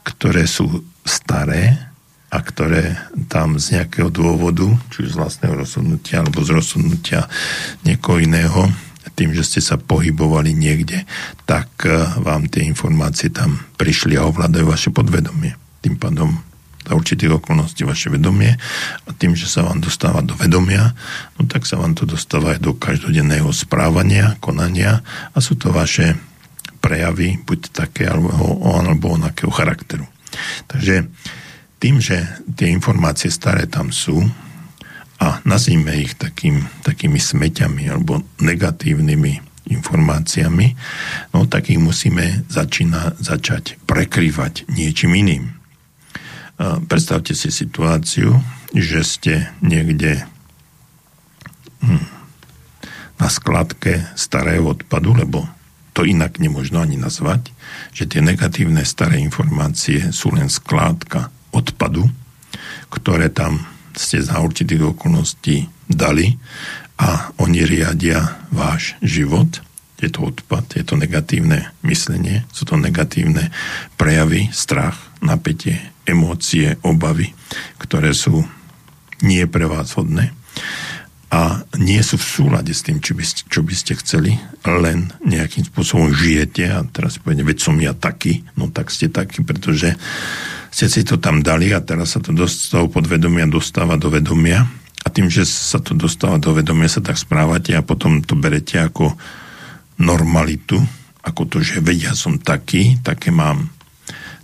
ktoré sú staré, a ktoré tam z nejakého dôvodu, či z vlastného rozhodnutia alebo z rozhodnutia niekoho iného, tým, že ste sa pohybovali niekde, tak eh, vám tie informácie tam prišli a ovládajú vaše podvedomie. Tým pádom za určitých okolností vaše vedomie a tým, že sa vám dostáva do vedomia, no tak sa vám to dostáva aj do každodenného správania, konania a sú to vaše prejavy, buď také alebo, alebo onakého charakteru. Takže tým, že tie informácie staré tam sú a nazvime ich takým, takými smeťami alebo negatívnymi informáciami, no tak ich musíme začína, začať prekrývať niečím iným. Predstavte si situáciu, že ste niekde hm, na skladke starého odpadu, lebo to inak nemožno ani nazvať, že tie negatívne staré informácie sú len skládka odpadu, ktoré tam ste za určitých okolností dali a oni riadia váš život. Je to odpad, je to negatívne myslenie, sú to negatívne prejavy, strach, napätie, emócie, obavy, ktoré sú nie pre vás hodné a nie sú v súlade s tým, čo by, čo by ste chceli, len nejakým spôsobom žijete a teraz povedne, veď som ja taký, no tak ste taký, pretože ste si to tam dali a teraz sa to z toho podvedomia dostáva do vedomia a tým, že sa to dostáva do vedomia, sa tak správate a potom to berete ako normalitu, ako to, že vedia som taký, také mám,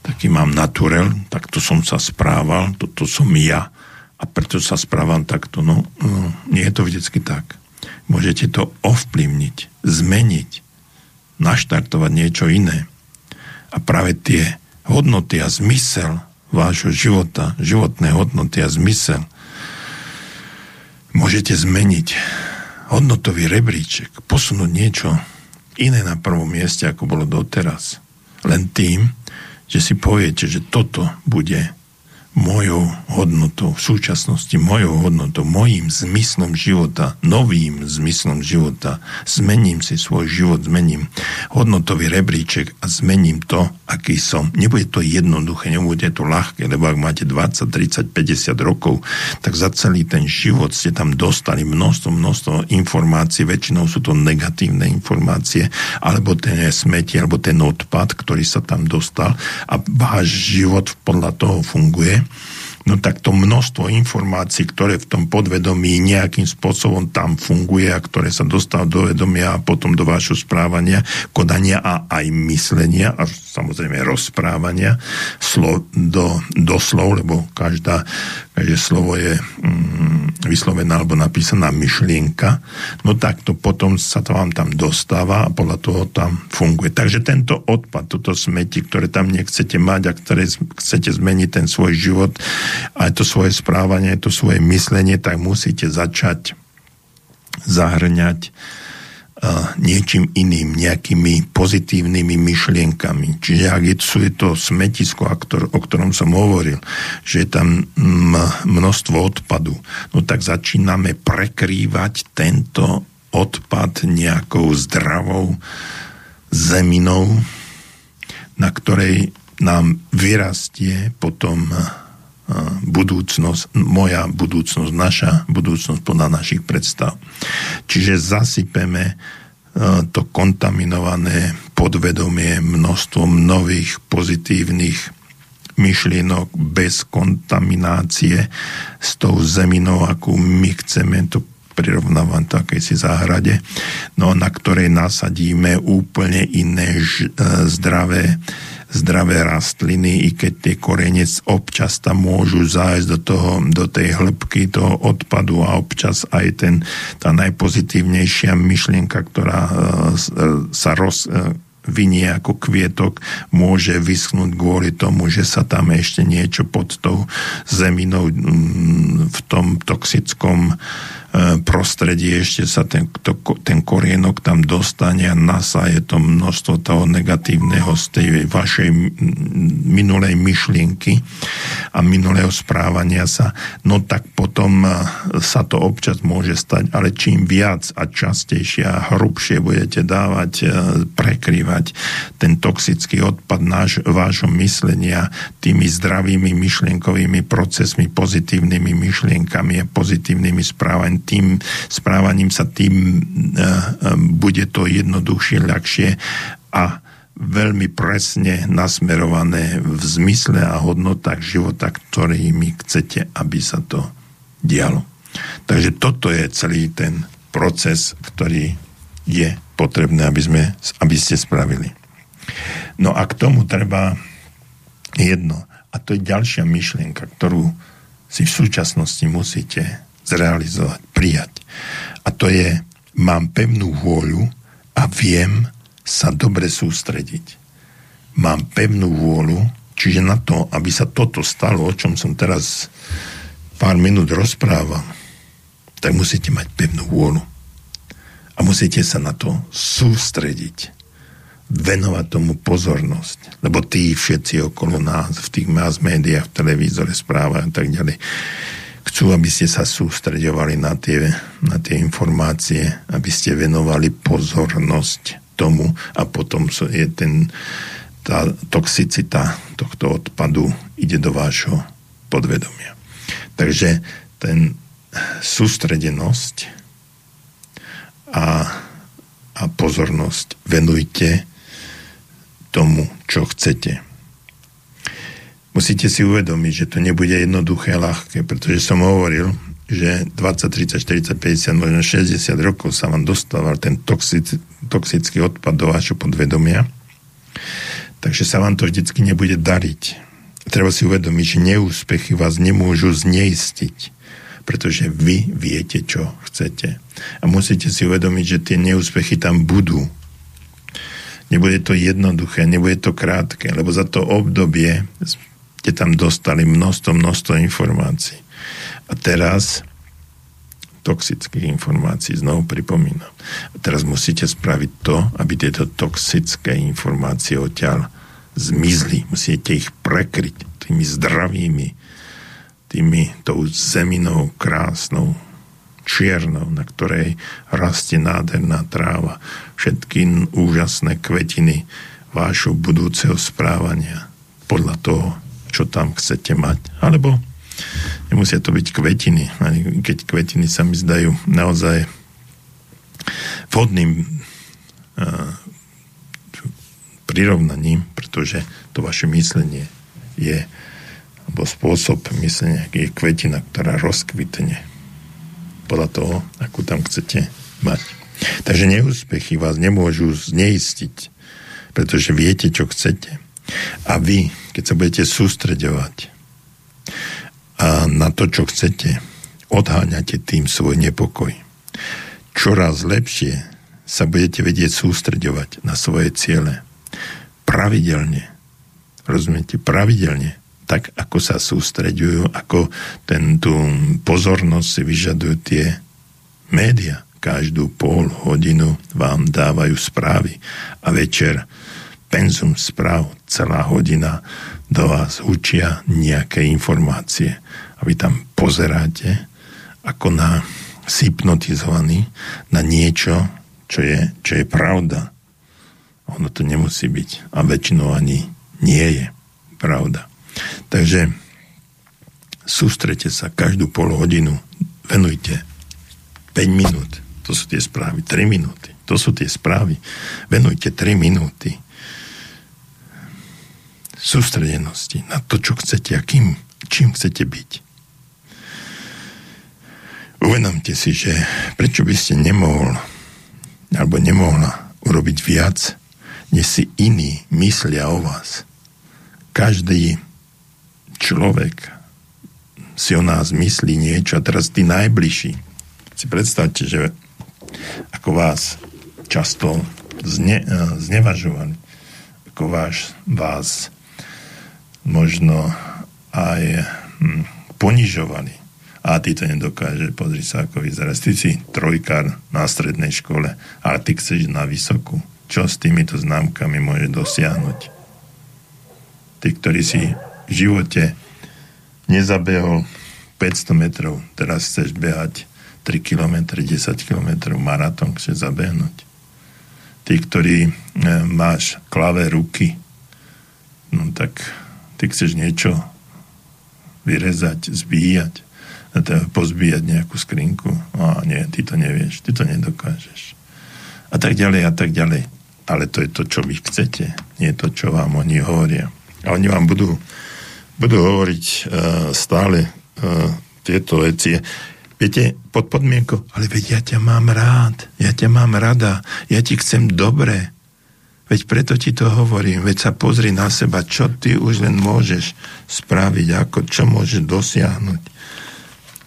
taký mám naturel, takto som sa správal, toto som ja a preto sa správam takto. No, no nie je to vždycky tak. Môžete to ovplyvniť, zmeniť naštartovať niečo iné. A práve tie hodnoty a zmysel vášho života, životné hodnoty a zmysel môžete zmeniť hodnotový rebríček, posunúť niečo iné na prvom mieste, ako bolo doteraz. Len tým, že si poviete, že toto bude mojou hodnotou, v súčasnosti mojou hodnotou, mojím zmyslom života, novým zmyslom života, zmením si svoj život, zmením hodnotový rebríček a zmením to, aký som. Nebude to jednoduché, nebude to ľahké, lebo ak máte 20, 30, 50 rokov, tak za celý ten život ste tam dostali množstvo, množstvo informácií, väčšinou sú to negatívne informácie, alebo ten smeti, alebo ten odpad, ktorý sa tam dostal. A váš život podľa toho funguje no tak to množstvo informácií, ktoré v tom podvedomí nejakým spôsobom tam funguje a ktoré sa dostávajú do vedomia a potom do vášho správania, kodania a aj myslenia a samozrejme rozprávania slo, do, do slov, lebo každá, každé slovo je mm, vyslovená alebo napísaná myšlienka, no tak to potom sa to vám tam dostáva a podľa toho tam funguje. Takže tento odpad, toto smeti, ktoré tam nechcete mať a ktoré chcete zmeniť ten svoj život, aj to svoje správanie, to svoje myslenie, tak musíte začať zahrňať niečím iným, nejakými pozitívnymi myšlienkami. Čiže ak je, sú je to smetisko, o ktorom som hovoril, že je tam množstvo odpadu, no tak začíname prekrývať tento odpad nejakou zdravou zeminou, na ktorej nám vyrastie potom budúcnosť, moja budúcnosť, naša budúcnosť podľa našich predstav. Čiže zasypeme to kontaminované podvedomie množstvom nových pozitívnych myšlienok bez kontaminácie s tou zeminou, akú my chceme to prirovnávam to akejsi záhrade, no na ktorej nasadíme úplne iné ž, e, zdravé zdravé rastliny, i keď tie korene občas tam môžu zájsť do, toho, do tej hĺbky toho odpadu a občas aj ten, tá najpozitívnejšia myšlienka, ktorá uh, sa roz, uh, vynie ako kvietok, môže vyschnúť kvôli tomu, že sa tam ešte niečo pod tou zeminou mm, v tom toxickom E, prostredí ešte sa ten, to, ten korienok tam dostane a nasaje to množstvo toho negatívneho z tej vašej minulej myšlienky a minulého správania sa, no tak potom e, sa to občas môže stať, ale čím viac a častejšie a hrubšie budete dávať, e, prekrývať ten toxický odpad náš, vášho myslenia tými zdravými myšlienkovými procesmi, pozitívnymi myšlienkami a pozitívnymi správaniami, tým správaním sa tým uh, bude to jednoduchšie, ľahšie a veľmi presne nasmerované v zmysle a hodnotách života, ktorými chcete, aby sa to dialo. Takže toto je celý ten proces, ktorý je potrebné, aby, sme, aby ste spravili. No a k tomu treba jedno. A to je ďalšia myšlienka, ktorú si v súčasnosti musíte zrealizovať, prijať. A to je, mám pevnú vôľu a viem sa dobre sústrediť. Mám pevnú vôľu, čiže na to, aby sa toto stalo, o čom som teraz pár minút rozprával, tak musíte mať pevnú vôľu. A musíte sa na to sústrediť. Venovať tomu pozornosť. Lebo tí všetci okolo nás, v tých mass médiách, v televízore, správach a tak ďalej, chcú, aby ste sa sústredovali na tie, na tie informácie, aby ste venovali pozornosť tomu a potom je ten, tá toxicita tohto odpadu ide do vášho podvedomia. Takže ten sústredenosť a, a pozornosť venujte tomu, čo chcete musíte si uvedomiť, že to nebude jednoduché a ľahké, pretože som hovoril, že 20, 30, 40, 50, možno 60 rokov sa vám dostával ten toxic, toxický odpad do vášho podvedomia, takže sa vám to vždycky nebude dariť. Treba si uvedomiť, že neúspechy vás nemôžu zneistiť, pretože vy viete, čo chcete. A musíte si uvedomiť, že tie neúspechy tam budú. Nebude to jednoduché, nebude to krátke, lebo za to obdobie ste tam dostali množstvo, množstvo informácií. A teraz toxických informácií, znovu pripomínam. A teraz musíte spraviť to, aby tieto toxické informácie odtiaľ zmizli. Musíte ich prekryť tými zdravými, tými tou zeminou krásnou, čiernou, na ktorej rastie nádherná tráva, všetky úžasné kvetiny vášho budúceho správania podľa toho, tam chcete mať. Alebo Nemusia to byť kvetiny, keď kvetiny sa mi zdajú naozaj vhodným uh, prirovnaním, pretože to vaše myslenie je alebo spôsob myslenia je kvetina, ktorá rozkvitne podľa toho, akú tam chcete mať. Takže neúspechy vás nemôžu zneistiť, pretože viete, čo chcete. A vy, keď sa budete sústreďovať a na to, čo chcete, odháňate tým svoj nepokoj. Čoraz lepšie sa budete vedieť sústreďovať na svoje ciele. Pravidelne. Rozumiete? Pravidelne. Tak, ako sa sústreďujú, ako ten, tú pozornosť si vyžadujú tie média. Každú pol hodinu vám dávajú správy a večer penzum správ, celá hodina do vás učia nejaké informácie. A vy tam pozeráte ako na sypnotizovaný na niečo, čo je, čo je pravda. Ono to nemusí byť a väčšinou ani nie je pravda. Takže sústrete sa každú pol hodinu, venujte 5 minút, to sú tie správy, 3 minúty, to sú tie správy, venujte 3 minúty sústredenosti na to, čo chcete a kým, čím chcete byť. Uvedomte si, že prečo by ste nemohol alebo nemohla urobiť viac, než si iní myslia o vás. Každý človek si o nás myslí niečo a teraz tí najbližší si predstavte, že ako vás často zne, znevažovali, ako vás, vás možno aj hm, ponižovali. A ty to nedokáže, pozri sa, ako vyzerá. Ty si trojkár na strednej škole, ale ty chceš na vysokú. Čo s týmito známkami môže dosiahnuť? Ty, ktorý si v živote nezabehol 500 metrov, teraz chceš behať 3 km, 10 km maratón, chceš zabehnúť. Ty, ktorý e, máš klavé ruky, no tak ty chceš niečo vyrezať, zbíjať, pozbíjať nejakú skrinku. A nie, ty to nevieš, ty to nedokážeš. A tak ďalej, a tak ďalej. Ale to je to, čo vy chcete, nie to, čo vám oni hovoria. A oni vám budú, budú hovoriť uh, stále uh, tieto veci. Viete, pod podmienkou, ale veď ja ťa mám rád, ja ťa mám rada, ja ti chcem dobre. Veď preto ti to hovorím, veď sa pozri na seba, čo ty už len môžeš spraviť, ako, čo môžeš dosiahnuť.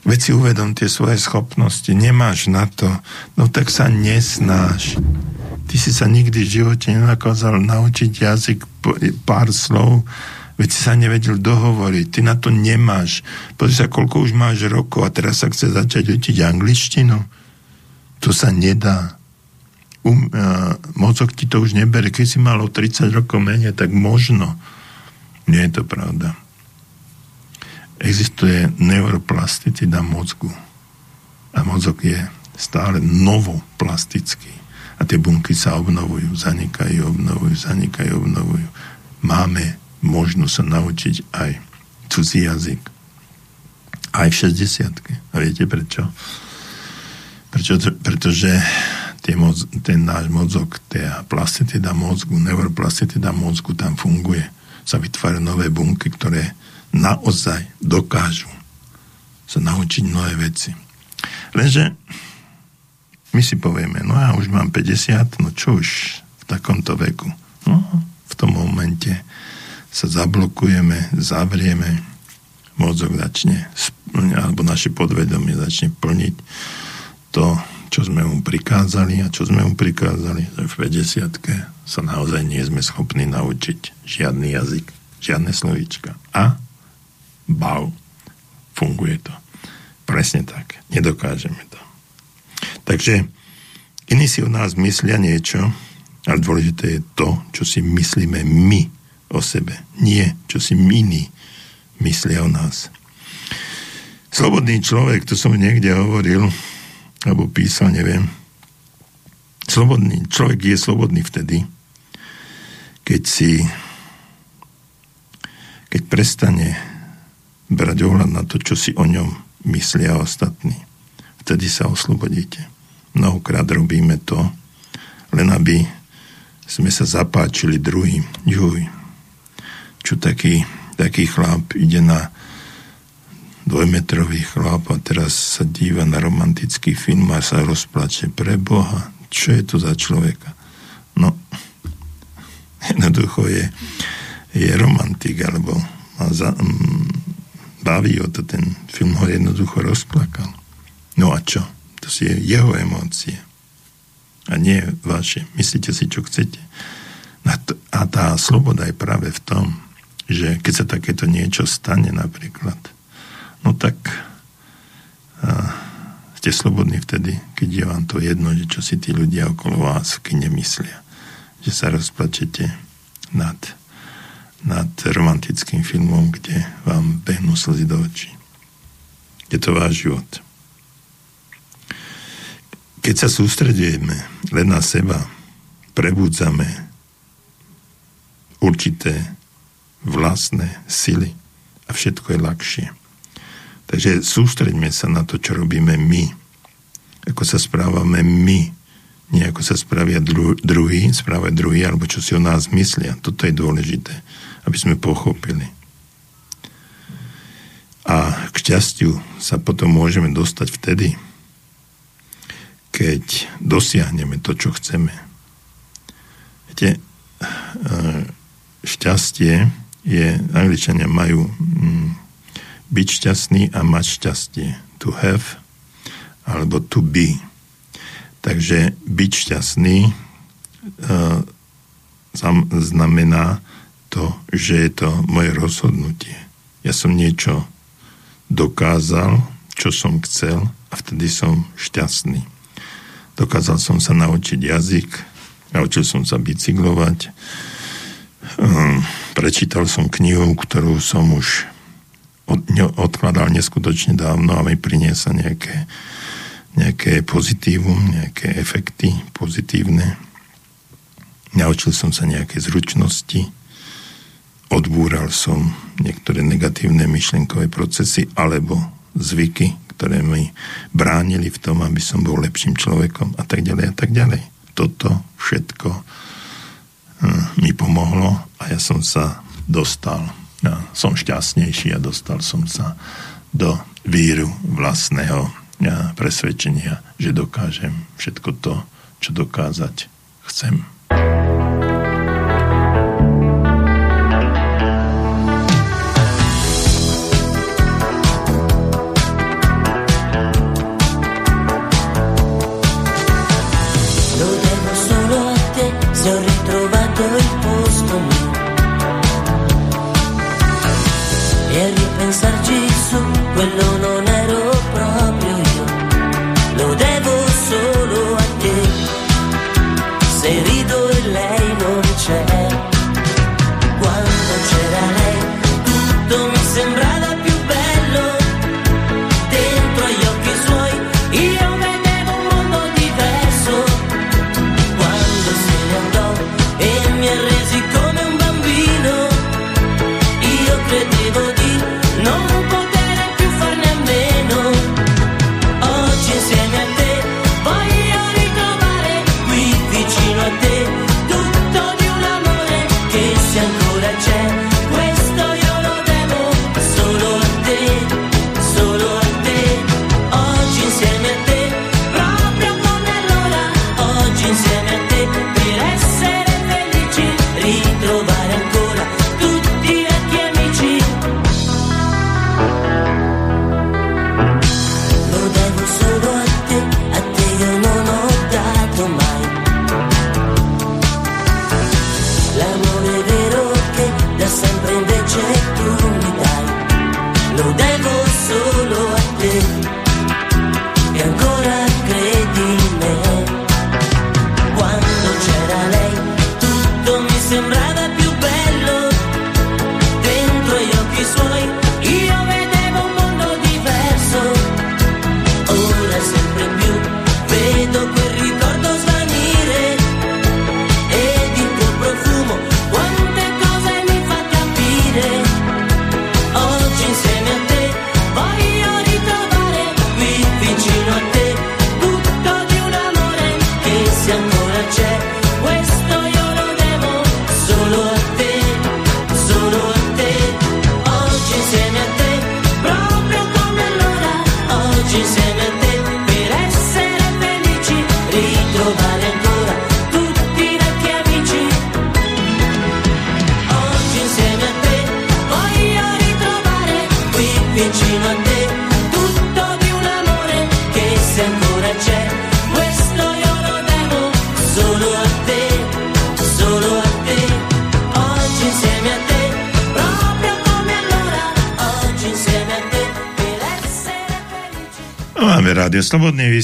Veď si uvedom tie svoje schopnosti, nemáš na to, no tak sa nesnáš. Ty si sa nikdy v živote nenakázal naučiť jazyk pár slov, veď si sa nevedel dohovoriť, ty na to nemáš. Pozri sa, koľko už máš rokov a teraz sa chce začať učiť angličtinu. To sa nedá um, uh, mozog ti to už nebere. Keď si mal o 30 rokov menej, tak možno. Nie je to pravda. Existuje neuroplasticita mozgu. A mozog je stále novoplastický. A tie bunky sa obnovujú, zanikajú, obnovujú, zanikajú, obnovujú. Máme možnosť sa naučiť aj cudzí jazyk. Aj v 60 A viete prečo? Prečo? Pretože tie moc, ten náš mozog, tá plastitida mozgu, neuroplastitida mozgu tam funguje. Sa vytvárajú nové bunky, ktoré naozaj dokážu sa naučiť nové veci. Lenže my si povieme, no ja už mám 50, no čo už v takomto veku. No, v tom momente sa zablokujeme, zavrieme, mozog začne, alebo naše podvedomie začne plniť to čo sme mu prikázali a čo sme mu prikázali, v 50 sa naozaj nie sme schopní naučiť žiadny jazyk, žiadne slovíčka. A bav, funguje to. Presne tak. Nedokážeme to. Takže iní si o nás myslia niečo, ale dôležité je to, čo si myslíme my o sebe. Nie, čo si iní myslia o nás. Slobodný človek, to som niekde hovoril, alebo písal, neviem. Slobodný, človek je slobodný vtedy, keď si keď prestane brať ohľad na to, čo si o ňom myslia ostatní. Vtedy sa oslobodíte. Mnohokrát robíme to, len aby sme sa zapáčili druhým. Juj, čo taký, taký chlap ide na dvojmetrový chlap a teraz sa díva na romantický film a sa rozplače. Pre Boha, čo je to za človeka? No, jednoducho je, je romantik, alebo ma za, m, baví o to, ten film ho jednoducho rozplakal. No a čo? To si je jeho emócie. A nie vaše. Myslíte si, čo chcete. A tá sloboda je práve v tom, že keď sa takéto niečo stane napríklad, no tak a, ste slobodní vtedy, keď je vám to jedno, že čo si tí ľudia okolo vás v. Že sa rozplačete nad, nad romantickým filmom, kde vám behnú slzy do očí. Je to váš život. Keď sa sústredujeme len na seba, prebudzame určité vlastné sily a všetko je ľahšie. Takže sústreďme sa na to, čo robíme my. Ako sa správame my. Nie ako sa spravia dru- druhý, správa druhý, alebo čo si o nás myslia. Toto je dôležité, aby sme pochopili. A k šťastiu sa potom môžeme dostať vtedy, keď dosiahneme to, čo chceme. Viete, e, šťastie je, angličania majú mm, byť šťastný a mať šťastie. To have alebo to be. Takže byť šťastný uh, znamená to, že je to moje rozhodnutie. Ja som niečo dokázal, čo som chcel a vtedy som šťastný. Dokázal som sa naučiť jazyk, naučil som sa bicyklovať, um, prečítal som knihu, ktorú som už odkladal neskutočne dávno a mi priniesla nejaké, nejaké pozitívum, nejaké efekty pozitívne. Naučil som sa nejaké zručnosti, odbúral som niektoré negatívne myšlenkové procesy alebo zvyky, ktoré mi bránili v tom, aby som bol lepším človekom a tak ďalej a tak ďalej. Toto všetko hm, mi pomohlo a ja som sa dostal ja som šťastnejší a dostal som sa do víru vlastného presvedčenia, že dokážem všetko to, čo dokázať chcem.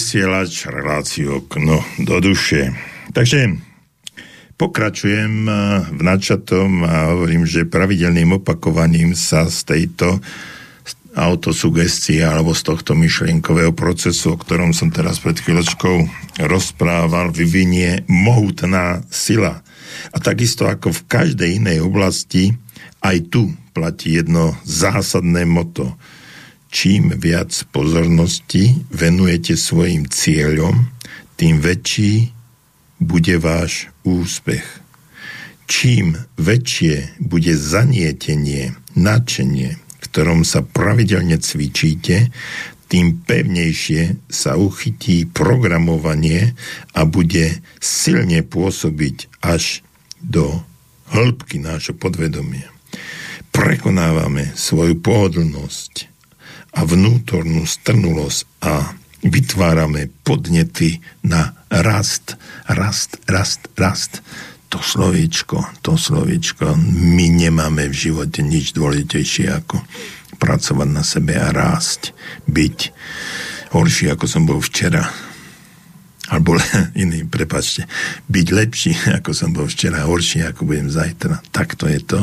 Vysielač, reláciu okno do duše. Takže pokračujem eh, v načatom a hovorím, že pravidelným opakovaním sa z tejto autosugestie alebo z tohto myšlienkového procesu, o ktorom som teraz pred chvíľočkou rozprával, vyvinie mohutná sila. A takisto ako v každej inej oblasti, aj tu platí jedno zásadné moto – čím viac pozornosti venujete svojim cieľom, tým väčší bude váš úspech. Čím väčšie bude zanietenie, nadšenie, ktorom sa pravidelne cvičíte, tým pevnejšie sa uchytí programovanie a bude silne pôsobiť až do hĺbky nášho podvedomia. Prekonávame svoju pohodlnosť, a vnútornú strnulosť a vytvárame podnety na rast, rast, rast, rast. To slovíčko, to slovíčko, my nemáme v živote nič dôležitejšie ako pracovať na sebe a rásť, byť horší ako som bol včera, alebo *laughs* iný, prepačte, byť lepší *laughs* ako som bol včera, horší ako budem zajtra. Tak to je to.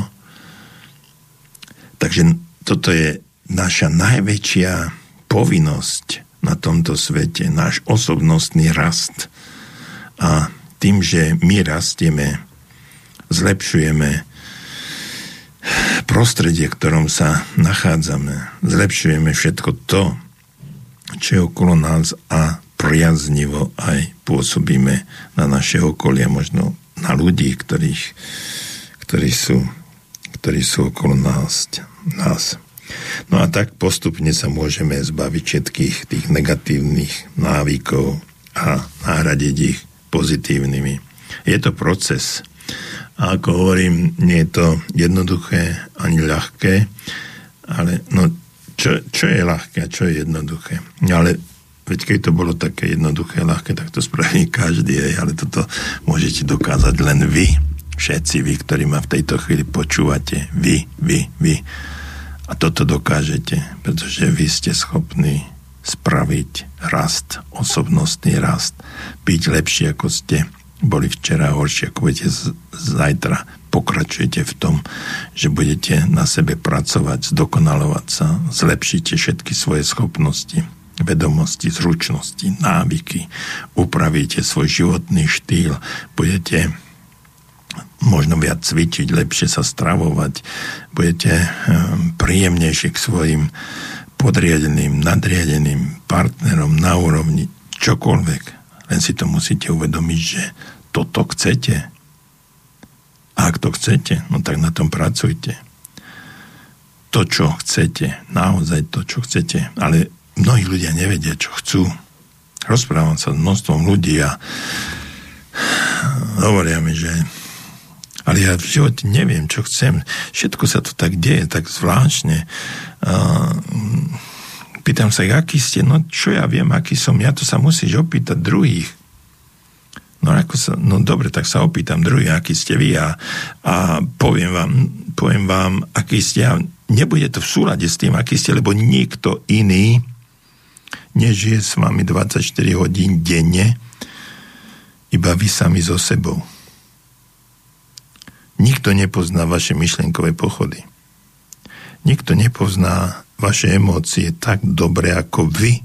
Takže toto je naša najväčšia povinnosť na tomto svete, náš osobnostný rast. A tým, že my rastieme, zlepšujeme prostredie, v ktorom sa nachádzame, zlepšujeme všetko to, čo je okolo nás a priaznivo aj pôsobíme na naše okolie, možno na ľudí, ktorých, ktorí, sú, ktorí sú okolo nás. nás. No a tak postupne sa môžeme zbaviť všetkých tých negatívnych návykov a nahradiť ich pozitívnymi. Je to proces. A ako hovorím, nie je to jednoduché ani ľahké, ale no, čo, čo je ľahké a čo je jednoduché? Ale veď keď to bolo také jednoduché, ľahké, tak to spraví každý, ale toto môžete dokázať len vy, všetci vy, ktorí ma v tejto chvíli počúvate, vy, vy, vy. A toto dokážete, pretože vy ste schopní spraviť rast, osobnostný rast, byť lepší ako ste boli včera, horšie ako budete zajtra. Pokračujete v tom, že budete na sebe pracovať, zdokonalovať sa, zlepšíte všetky svoje schopnosti, vedomosti, zručnosti, návyky, upravíte svoj životný štýl, budete možno viac cvičiť, lepšie sa stravovať, budete ehm, príjemnejšie k svojim podriadeným, nadriadeným partnerom na úrovni čokoľvek. Len si to musíte uvedomiť, že toto chcete. A ak to chcete, no tak na tom pracujte. To, čo chcete, naozaj to, čo chcete, ale mnohí ľudia nevedia, čo chcú. Rozprávam sa s množstvom ľudí a hovoria mi, že ale ja v živote neviem, čo chcem. Všetko sa to tak deje, tak zvláštne. Uh, pýtam sa aký ste? No čo ja viem, aký som ja, to sa musíš opýtať druhých. No, ako sa, no dobre, tak sa opýtam druhých, aký ste vy a, a poviem, vám, poviem vám, aký ste a nebude to v súlade s tým, aký ste, lebo nikto iný nežije s vami 24 hodín denne, iba vy sami so sebou Nikto nepozná vaše myšlienkové pochody. Nikto nepozná vaše emócie tak dobre ako vy.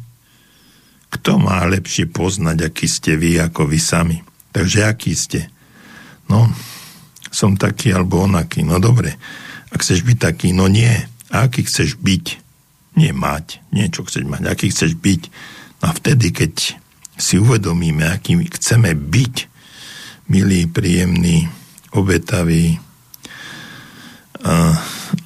Kto má lepšie poznať, aký ste vy, ako vy sami? Takže aký ste? No, som taký alebo onaký. No dobre, ak chceš byť taký, no nie. A aký chceš byť? Nie mať, niečo chceš mať. Aký chceš byť? No a vtedy, keď si uvedomíme, aký chceme byť, milý, príjemný, obetavý, a,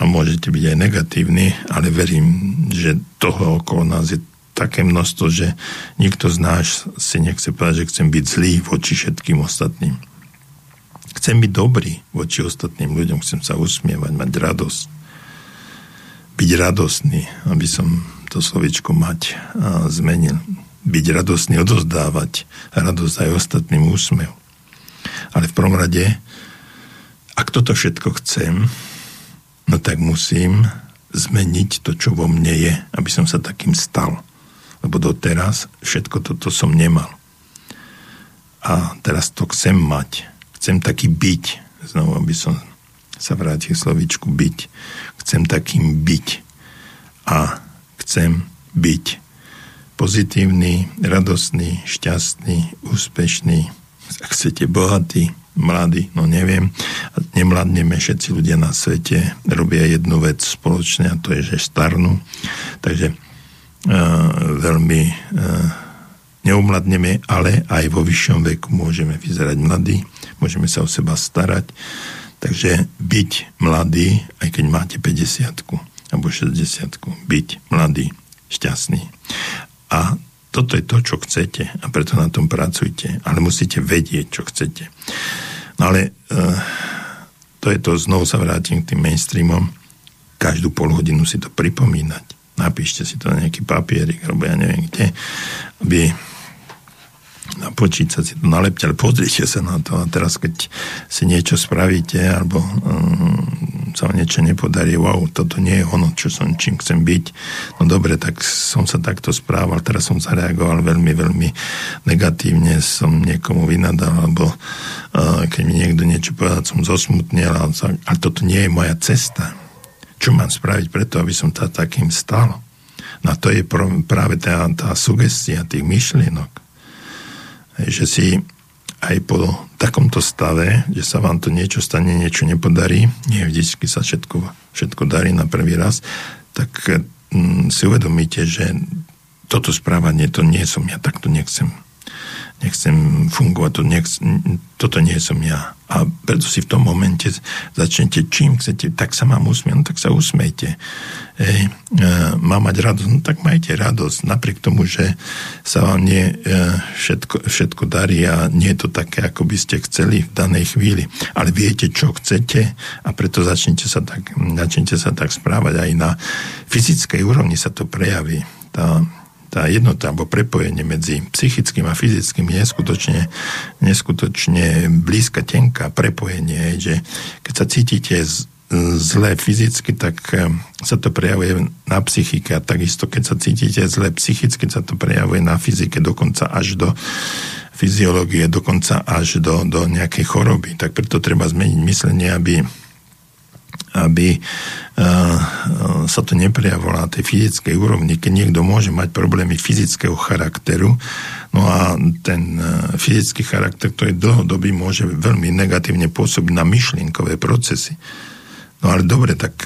a môžete byť aj negatívny, ale verím, že toho okolo nás je také množstvo, že nikto z nás si nechce povedať, že chcem byť zlý voči všetkým ostatným. Chcem byť dobrý voči ostatným ľuďom, chcem sa usmievať, mať radosť. Byť radostný, aby som to slovičko mať a zmenil. Byť radostný, odozdávať radosť aj ostatným úsmev. Ale v prvom rade, ak toto všetko chcem, no tak musím zmeniť to, čo vo mne je, aby som sa takým stal. Lebo doteraz všetko toto som nemal. A teraz to chcem mať. Chcem taký byť. Znovu, aby som sa vrátil slovičku byť. Chcem takým byť. A chcem byť pozitívny, radostný, šťastný, úspešný, ak chcete bohatý, mladí, no neviem, nemladneme všetci ľudia na svete, robia jednu vec spoločne a to je, že starnú. Takže uh, veľmi uh, neumladneme, ale aj vo vyššom veku môžeme vyzerať mladí, môžeme sa o seba starať. Takže byť mladý, aj keď máte 50 alebo 60 byť mladý, šťastný. A toto je to, čo chcete a preto na tom pracujte. Ale musíte vedieť, čo chcete. No ale uh, to je to, znovu sa vrátim k tým mainstreamom. Každú pol hodinu si to pripomínať. Napíšte si to na nejaký papierik, alebo ja neviem kde, aby na počítač si to nalepte, ale pozrite sa na to a teraz keď si niečo spravíte alebo um, sa niečo nepodarí, wow, toto nie je ono, čo som, čím chcem byť. No dobre, tak som sa takto správal, teraz som zareagoval veľmi, veľmi negatívne, som niekomu vynadal, alebo uh, keď mi niekto niečo povedal, som zosmutnil, ale, ale toto nie je moja cesta. Čo mám spraviť preto, aby som sa takým stal? No to je práve tá, tá sugestia tých myšlienok. Že si aj po takomto stave, že sa vám to niečo stane, niečo nepodarí, nie vždy sa všetko, všetko darí na prvý raz, tak mm, si uvedomíte, že toto správanie, to nie som ja, tak to nechcem nechcem fungovať, to nech, toto nie som ja. A preto si v tom momente začnete čím chcete, tak sa mám usmieť, no tak sa usmejte. Ej, e, mám mať radosť, no tak majte radosť, napriek tomu, že sa vám nie e, všetko, všetko darí a nie je to také, ako by ste chceli v danej chvíli. Ale viete, čo chcete a preto začnete sa tak, začnete sa tak správať aj na fyzickej úrovni sa to prejaví. Tá, tá jednota alebo prepojenie medzi psychickým a fyzickým je neskutočne, neskutočne blízka, tenká prepojenie, že keď sa cítite z, zle fyzicky, tak eh, sa to prejavuje na psychike a takisto keď sa cítite zle psychicky, sa to prejavuje na fyzike dokonca až do fyziológie, dokonca až do, do nejakej choroby. Tak preto treba zmeniť myslenie, aby aby sa to neprejavilo na tej fyzickej úrovni, keď niekto môže mať problémy fyzického charakteru, no a ten fyzický charakter, ktorý dlhodobý, môže veľmi negatívne pôsobiť na myšlienkové procesy. No ale dobre, tak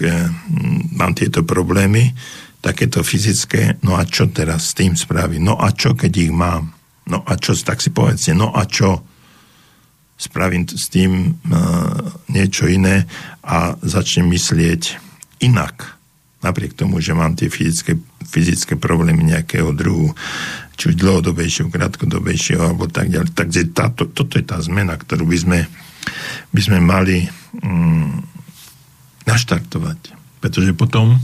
mám tieto problémy, takéto fyzické, no a čo teraz s tým spraviť? No a čo, keď ich mám? No a čo, tak si povedzte, no a čo? Spravím s tým niečo iné a začnem myslieť inak. Napriek tomu, že mám tie fyzické, fyzické problémy nejakého druhu, či už dlhodobejšieho, krátkodobejšieho, alebo tak ďalej. Takže táto, toto je tá zmena, ktorú by sme, by sme mali mm, naštartovať. Pretože potom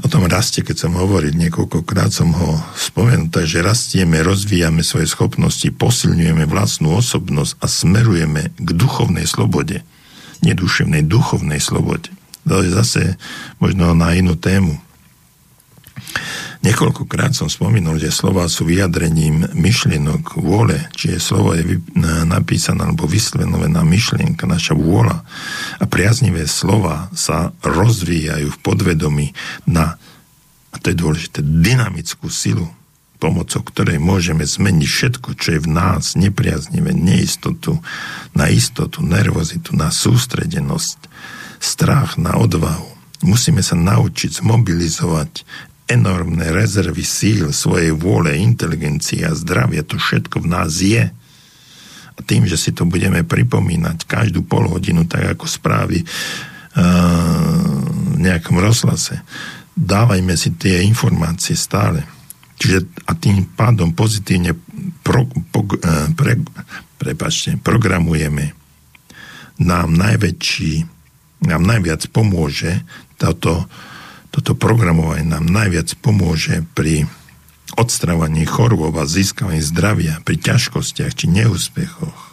o tom raste, keď som hovoril, niekoľkokrát som ho spomenul, takže rastieme, rozvíjame svoje schopnosti, posilňujeme vlastnú osobnosť a smerujeme k duchovnej slobode. Neduševnej, duchovnej slobode. To je zase možno na inú tému. Niekoľkokrát som spomínal, že slova sú vyjadrením myšlienok vôle, čiže slovo je napísané alebo vyslovená myšlienka, naša vôľa. A priaznivé slova sa rozvíjajú v podvedomí na, a to je dôležité, dynamickú silu, pomocou ktorej môžeme zmeniť všetko, čo je v nás nepriaznivé, neistotu, na istotu, nervozitu, na sústredenosť, strach, na odvahu. Musíme sa naučiť zmobilizovať enormné rezervy síl, svojej vôle, inteligencie a zdravia, to všetko v nás je. A tým, že si to budeme pripomínať každú pol hodinu, tak ako správy uh, v nejakom rozhlase, dávajme si tie informácie stále. Čiže a tým pádom pozitívne pro, po, uh, pre, prepačte, programujeme nám najväčší, nám najviac pomôže táto toto programovanie nám najviac pomôže pri odstrávaní chorôb a získavaní zdravia pri ťažkostiach či neúspechoch.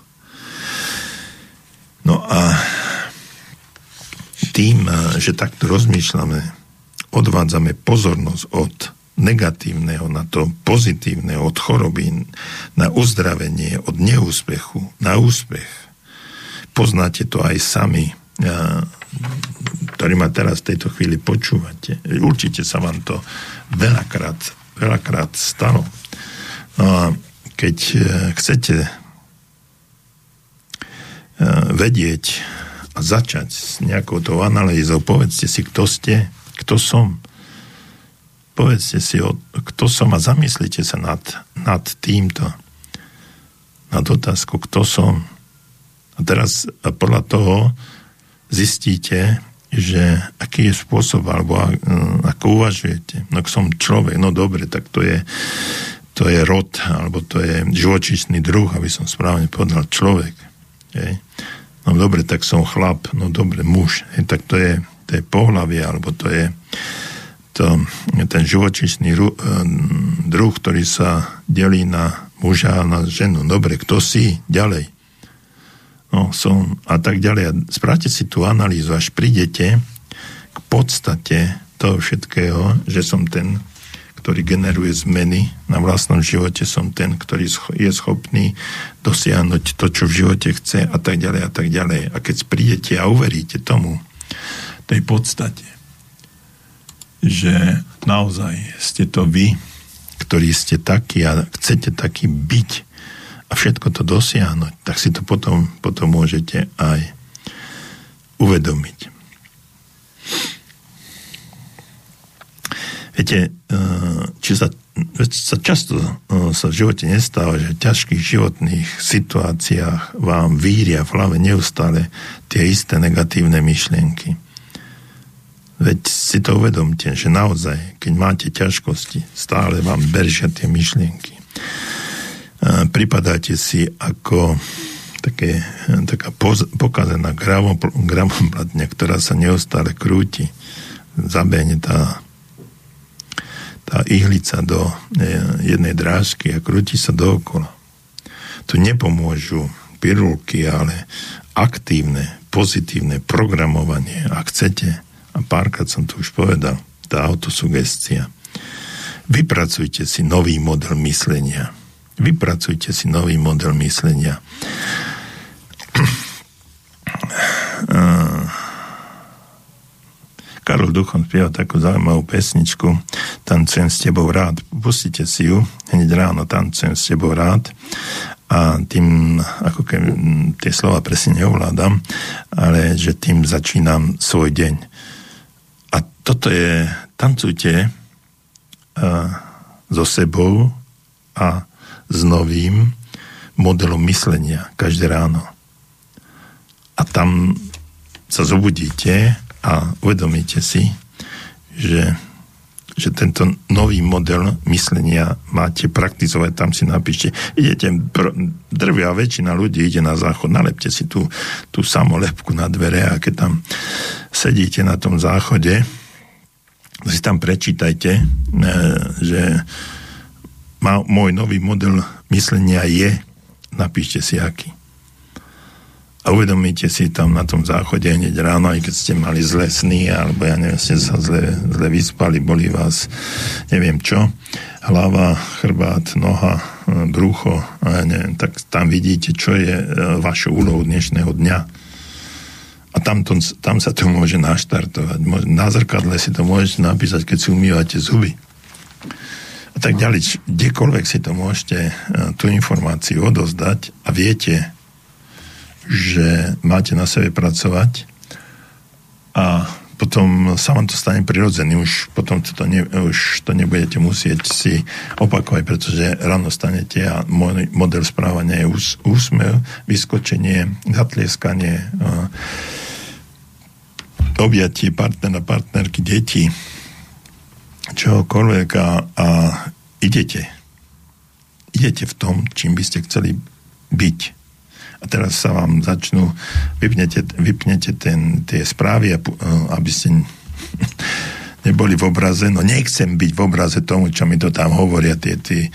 No a tým, že takto rozmýšľame, odvádzame pozornosť od negatívneho na to pozitívne, od choroby na uzdravenie, od neúspechu na úspech. Poznáte to aj sami ktorý ma teraz v tejto chvíli počúvate. Určite sa vám to veľakrát, veľakrát stalo. No a keď e, chcete e, vedieť a začať s nejakou tou analýzou, povedzte si, kto ste, kto som. Povedzte si, kto som a zamyslite sa nad, nad týmto. Nad otázku, kto som. A teraz podľa toho zistíte, že aký je spôsob, alebo ako uvažujete. No som človek, no dobre, tak to je, to je rod, alebo to je živočíšny druh, aby som správne povedal človek. Je. No dobre, tak som chlap, no dobre, muž. Je, tak to je, to je pohlavie, alebo to je to, ten živočíšny druh, ktorý sa delí na muža a na ženu. Dobre, kto si? Ďalej no, som a tak ďalej. A správte si tú analýzu, až prídete k podstate toho všetkého, že som ten, ktorý generuje zmeny na vlastnom živote, som ten, ktorý je schopný dosiahnuť to, čo v živote chce a tak ďalej a tak ďalej. A keď prídete a uveríte tomu, tej podstate, že naozaj ste to vy, ktorí ste takí a chcete taký byť, a všetko to dosiahnuť, tak si to potom, potom môžete aj uvedomiť. Viete, eh, či sa, sa často eh, sa v živote nestáva, že v ťažkých životných situáciách vám víria v hlave neustále tie isté negatívne myšlienky. Veď si to uvedomte, že naozaj, keď máte ťažkosti, stále vám beržia tie myšlienky pripadáte si ako také, taká poz, pokazená gramoplatňa, ktorá sa neustále krúti. Zabehne tá, tá ihlica do e, jednej drážky a krúti sa dookola. Tu nepomôžu pirulky, ale aktívne, pozitívne programovanie, ak chcete, a párkrát som to už povedal, tá autosugestia. Vypracujte si nový model myslenia Vypracujte si nový model myslenia. Karol Duchon spieva takú zaujímavú pesničku Tancujem s tebou rád. Pustite si ju, hneď ráno Tancujem s tebou rád a tým, ako keď tie slova presne neovládam, ale že tým začínam svoj deň. A toto je, tancujte uh, so sebou a s novým modelom myslenia každé ráno. A tam sa zobudíte a uvedomíte si, že, že tento nový model myslenia máte praktizovať, tam si napíšte, idete, drvia väčšina ľudí ide na záchod, nalepte si tú, tú samolepku na dvere a keď tam sedíte na tom záchode, si tam prečítajte, e, že má, môj nový model myslenia je, napíšte si aký. A uvedomíte si tam na tom záchode hneď ráno, aj keď ste mali zlé sny, alebo ja neviem, ste sa zle, zle vyspali, boli vás, neviem čo, hlava, chrbát, noha, brucho, a ja neviem, tak tam vidíte, čo je e, vašou úlohou dnešného dňa. A tam, to, tam sa to môže naštartovať. Na zrkadle si to môžete napísať, keď si umývate zuby. A tak ďalej, kdekoľvek si to môžete e, tú informáciu odozdať a viete, že máte na sebe pracovať a potom sa vám to stane prirodzený, už potom to, ne, už to nebudete musieť si opakovať, pretože ráno stanete a môj model správania je ús, úsmev, vyskočenie, zatlieskanie, objatie partnera, partnerky, deti, čohokoľvek a, a idete. Idete v tom, čím by ste chceli byť a teraz sa vám začnú, vypnete, vypnete ten, tie správy, eh, aby ste *laughs* neboli v obraze, no nechcem byť v obraze tomu, čo mi to tam hovoria tie, tie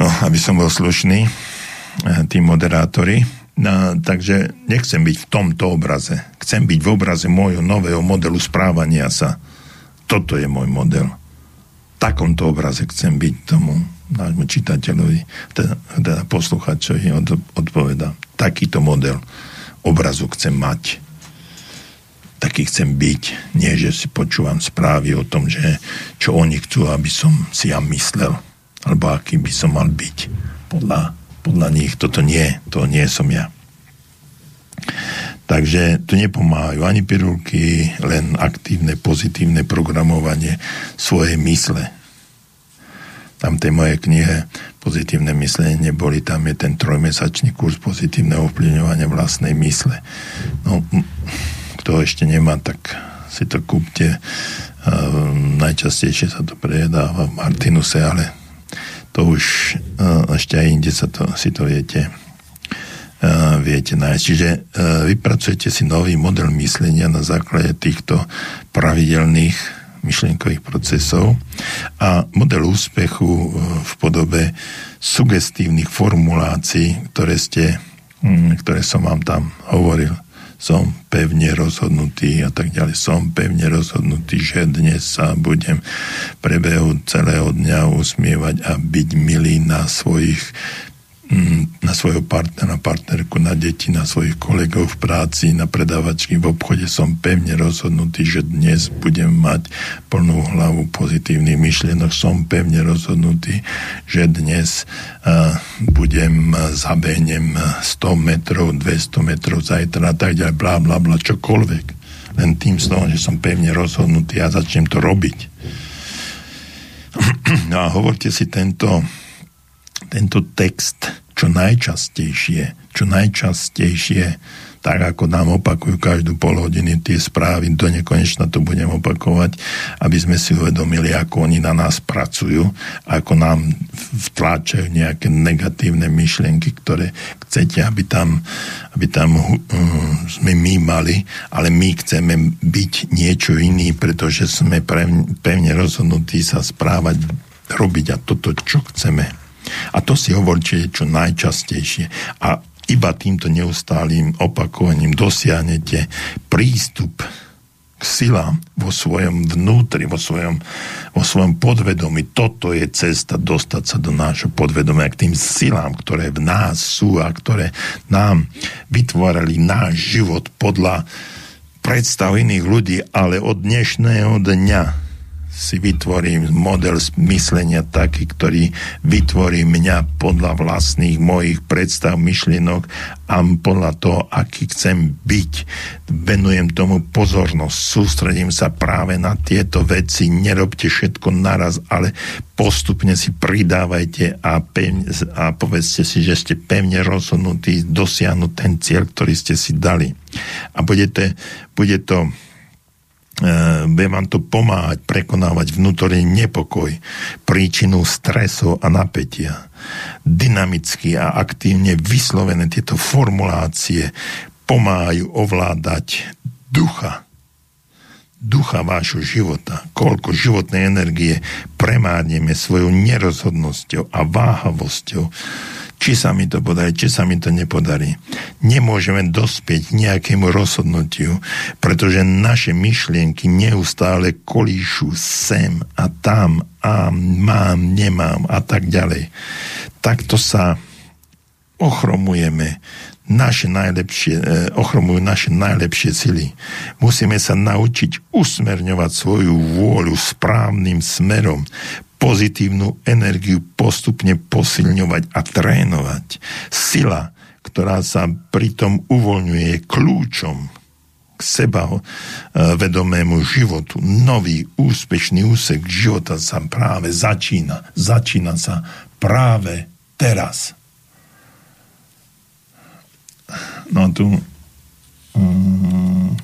no, aby som bol slušný, eh, tí moderátori. No, takže nechcem byť v tomto obraze. Chcem byť v obraze môjho nového modelu správania sa. Toto je môj model. V takomto obraze chcem byť tomu nášmu čitateľovi, teda, teda posluchačovi od, odpoveda. Takýto model obrazu chcem mať. Taký chcem byť. Nie, že si počúvam správy o tom, že čo oni chcú, aby som si ja myslel. Alebo aký by som mal byť. Podľa, podľa nich toto nie. To nie som ja. Takže tu nepomáhajú ani pirulky, len aktívne, pozitívne programovanie svojej mysle tam tej mojej knihe Pozitívne myslenie neboli, tam je ten trojmesačný kurz pozitívneho ovplyvňovania vlastnej mysle. No, kto ešte nemá, tak si to kúpte. Uh, najčastejšie sa to prejedáva v Martinuse, ale to už uh, ešte aj inde sa to, si to viete viete nájsť. Čiže uh, vypracujete si nový model myslenia na základe týchto pravidelných myšlienkových procesov a model úspechu e, v podobe sugestívnych formulácií, ktoré, ste, mm, ktoré som vám tam hovoril. Som pevne rozhodnutý a tak ďalej. Som pevne rozhodnutý, že dnes sa budem prebehu celého dňa usmievať a byť milý na svojich na svojho partnera, partnerku, na deti, na svojich kolegov v práci, na predávačky v obchode som pevne rozhodnutý, že dnes budem mať plnú hlavu pozitívnych myšlienok. Som pevne rozhodnutý, že dnes budem, zabehnem 100 metrov, 200 metrov zajtra a tak ďalej, blá, blá, blá, čokoľvek. Len tým slovom, že som pevne rozhodnutý a začnem to robiť. *clears throat* No a hovorte si tento tento text čo najčastejšie, čo najčastejšie, tak ako nám opakujú každú pol hodiny tie správy, do nekonečna to budem opakovať, aby sme si uvedomili, ako oni na nás pracujú, ako nám vtláčajú nejaké negatívne myšlienky, ktoré chcete, aby tam, aby tam uh, sme my mali, ale my chceme byť niečo iný, pretože sme pevne rozhodnutí sa správať, robiť a toto, čo chceme a to si hovorte čo najčastejšie. A iba týmto neustálým opakovaním dosiahnete prístup k silám vo svojom vnútri, vo svojom, vo svojom podvedomí. Toto je cesta dostať sa do nášho podvedomia, k tým silám, ktoré v nás sú a ktoré nám vytvárali náš život podľa predstav iných ľudí, ale od dnešného dňa si vytvorím model myslenia taký, ktorý vytvorí mňa podľa vlastných mojich predstav, myšlienok a podľa toho, aký chcem byť. Venujem tomu pozornosť, sústredím sa práve na tieto veci, nerobte všetko naraz, ale postupne si pridávajte a, pevne, a povedzte si, že ste pevne rozhodnutí dosiahnuť ten cieľ, ktorý ste si dali. A budete, bude to bude vám to pomáhať prekonávať vnútorný nepokoj, príčinu stresu a napätia. Dynamicky a aktívne vyslovené tieto formulácie pomáhajú ovládať ducha, ducha vášho života, koľko životnej energie premárneme svojou nerozhodnosťou a váhavosťou, či sa mi to podarí, či sa mi to nepodarí. Nemôžeme dospieť nejakému rozhodnutiu, pretože naše myšlienky neustále kolíšu sem a tam a mám, nemám a tak ďalej. Takto sa ochromujeme naše najlepšie, eh, ochromujú naše najlepšie sily. Musíme sa naučiť usmerňovať svoju vôľu správnym smerom, pozitívnu energiu postupne posilňovať a trénovať. Sila, ktorá sa pritom uvoľňuje, je kľúčom k seba eh, vedomému životu. Nový úspešný úsek života sa práve začína. Začína sa práve teraz. No tu, um,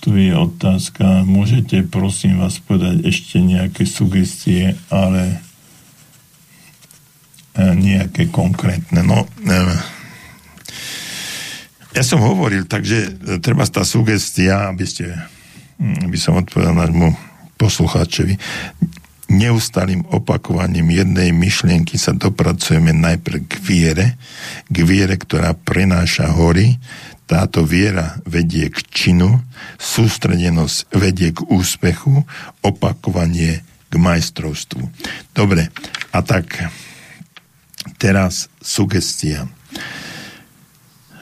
tu je otázka. Môžete prosím vás povedať ešte nejaké sugestie, ale e, nejaké konkrétne. No, e, ja som hovoril, takže treba tá sugestia, aby ste, hm, aby som odpovedal nášmu poslucháčovi neustalým opakovaním jednej myšlienky sa dopracujeme najprv k viere, k viere, ktorá prenáša hory, táto viera vedie k činu, sústredenosť vedie k úspechu, opakovanie k majstrovstvu. Dobre, a tak teraz sugestia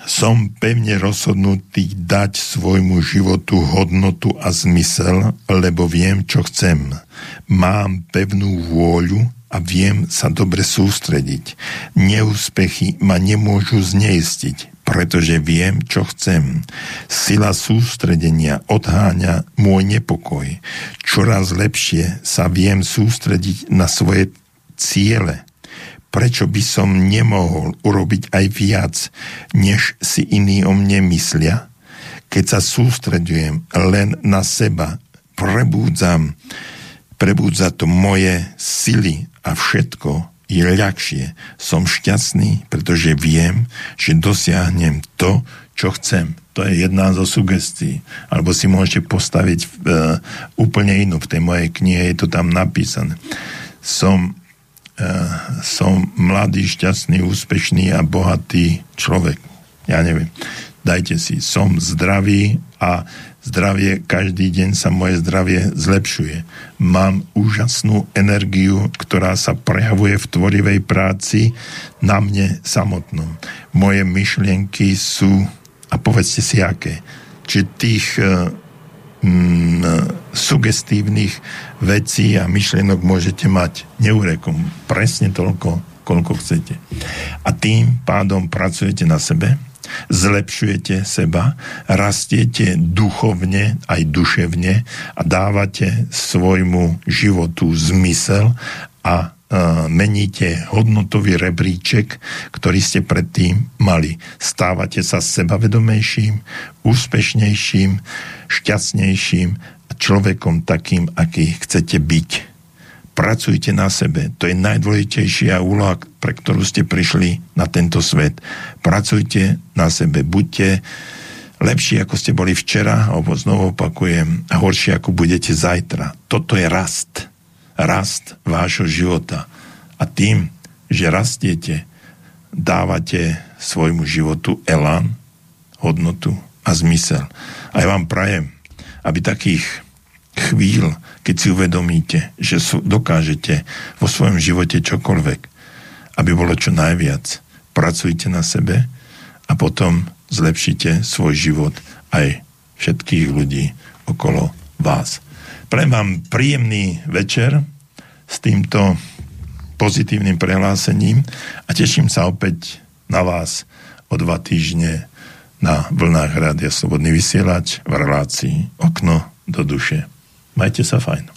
som pevne rozhodnutý dať svojmu životu hodnotu a zmysel, lebo viem, čo chcem. Mám pevnú vôľu a viem sa dobre sústrediť. Neúspechy ma nemôžu zneistiť, pretože viem, čo chcem. Sila sústredenia odháňa môj nepokoj. Čoraz lepšie sa viem sústrediť na svoje ciele prečo by som nemohol urobiť aj viac, než si iní o mne myslia? Keď sa sústredujem len na seba, prebúdzam, prebúdza to moje sily a všetko je ľahšie. Som šťastný, pretože viem, že dosiahnem to, čo chcem. To je jedna zo sugestí. Alebo si môžete postaviť uh, úplne inú. V tej mojej knihe je to tam napísané. Som som mladý, šťastný, úspešný a bohatý človek. Ja neviem. Dajte si, som zdravý a zdravie, každý deň sa moje zdravie zlepšuje. Mám úžasnú energiu, ktorá sa prejavuje v tvorivej práci na mne samotnom. Moje myšlienky sú, a povedzte si aké, či tých uh, mm, sugestívnych vecí a myšlienok môžete mať neurekom presne toľko, koľko chcete. A tým pádom pracujete na sebe, zlepšujete seba, rastiete duchovne aj duševne a dávate svojmu životu zmysel a meníte hodnotový rebríček, ktorý ste predtým mali. Stávate sa sebavedomejším, úspešnejším, šťastnejším človekom takým, aký chcete byť. Pracujte na sebe. To je najdôležitejšia úloha, pre ktorú ste prišli na tento svet. Pracujte na sebe. Buďte lepší, ako ste boli včera, alebo znovu opakujem, horšie, ako budete zajtra. Toto je rast rast vášho života. A tým, že rastiete, dávate svojmu životu elán, hodnotu a zmysel. A ja vám prajem, aby takých chvíľ, keď si uvedomíte, že dokážete vo svojom živote čokoľvek, aby bolo čo najviac. Pracujte na sebe a potom zlepšite svoj život aj všetkých ľudí okolo vás. Prajem vám príjemný večer s týmto pozitívnym prehlásením a teším sa opäť na vás o dva týždne na vlnách Rádia Slobodný vysielač v relácii Okno do duše. Majte sa fajn.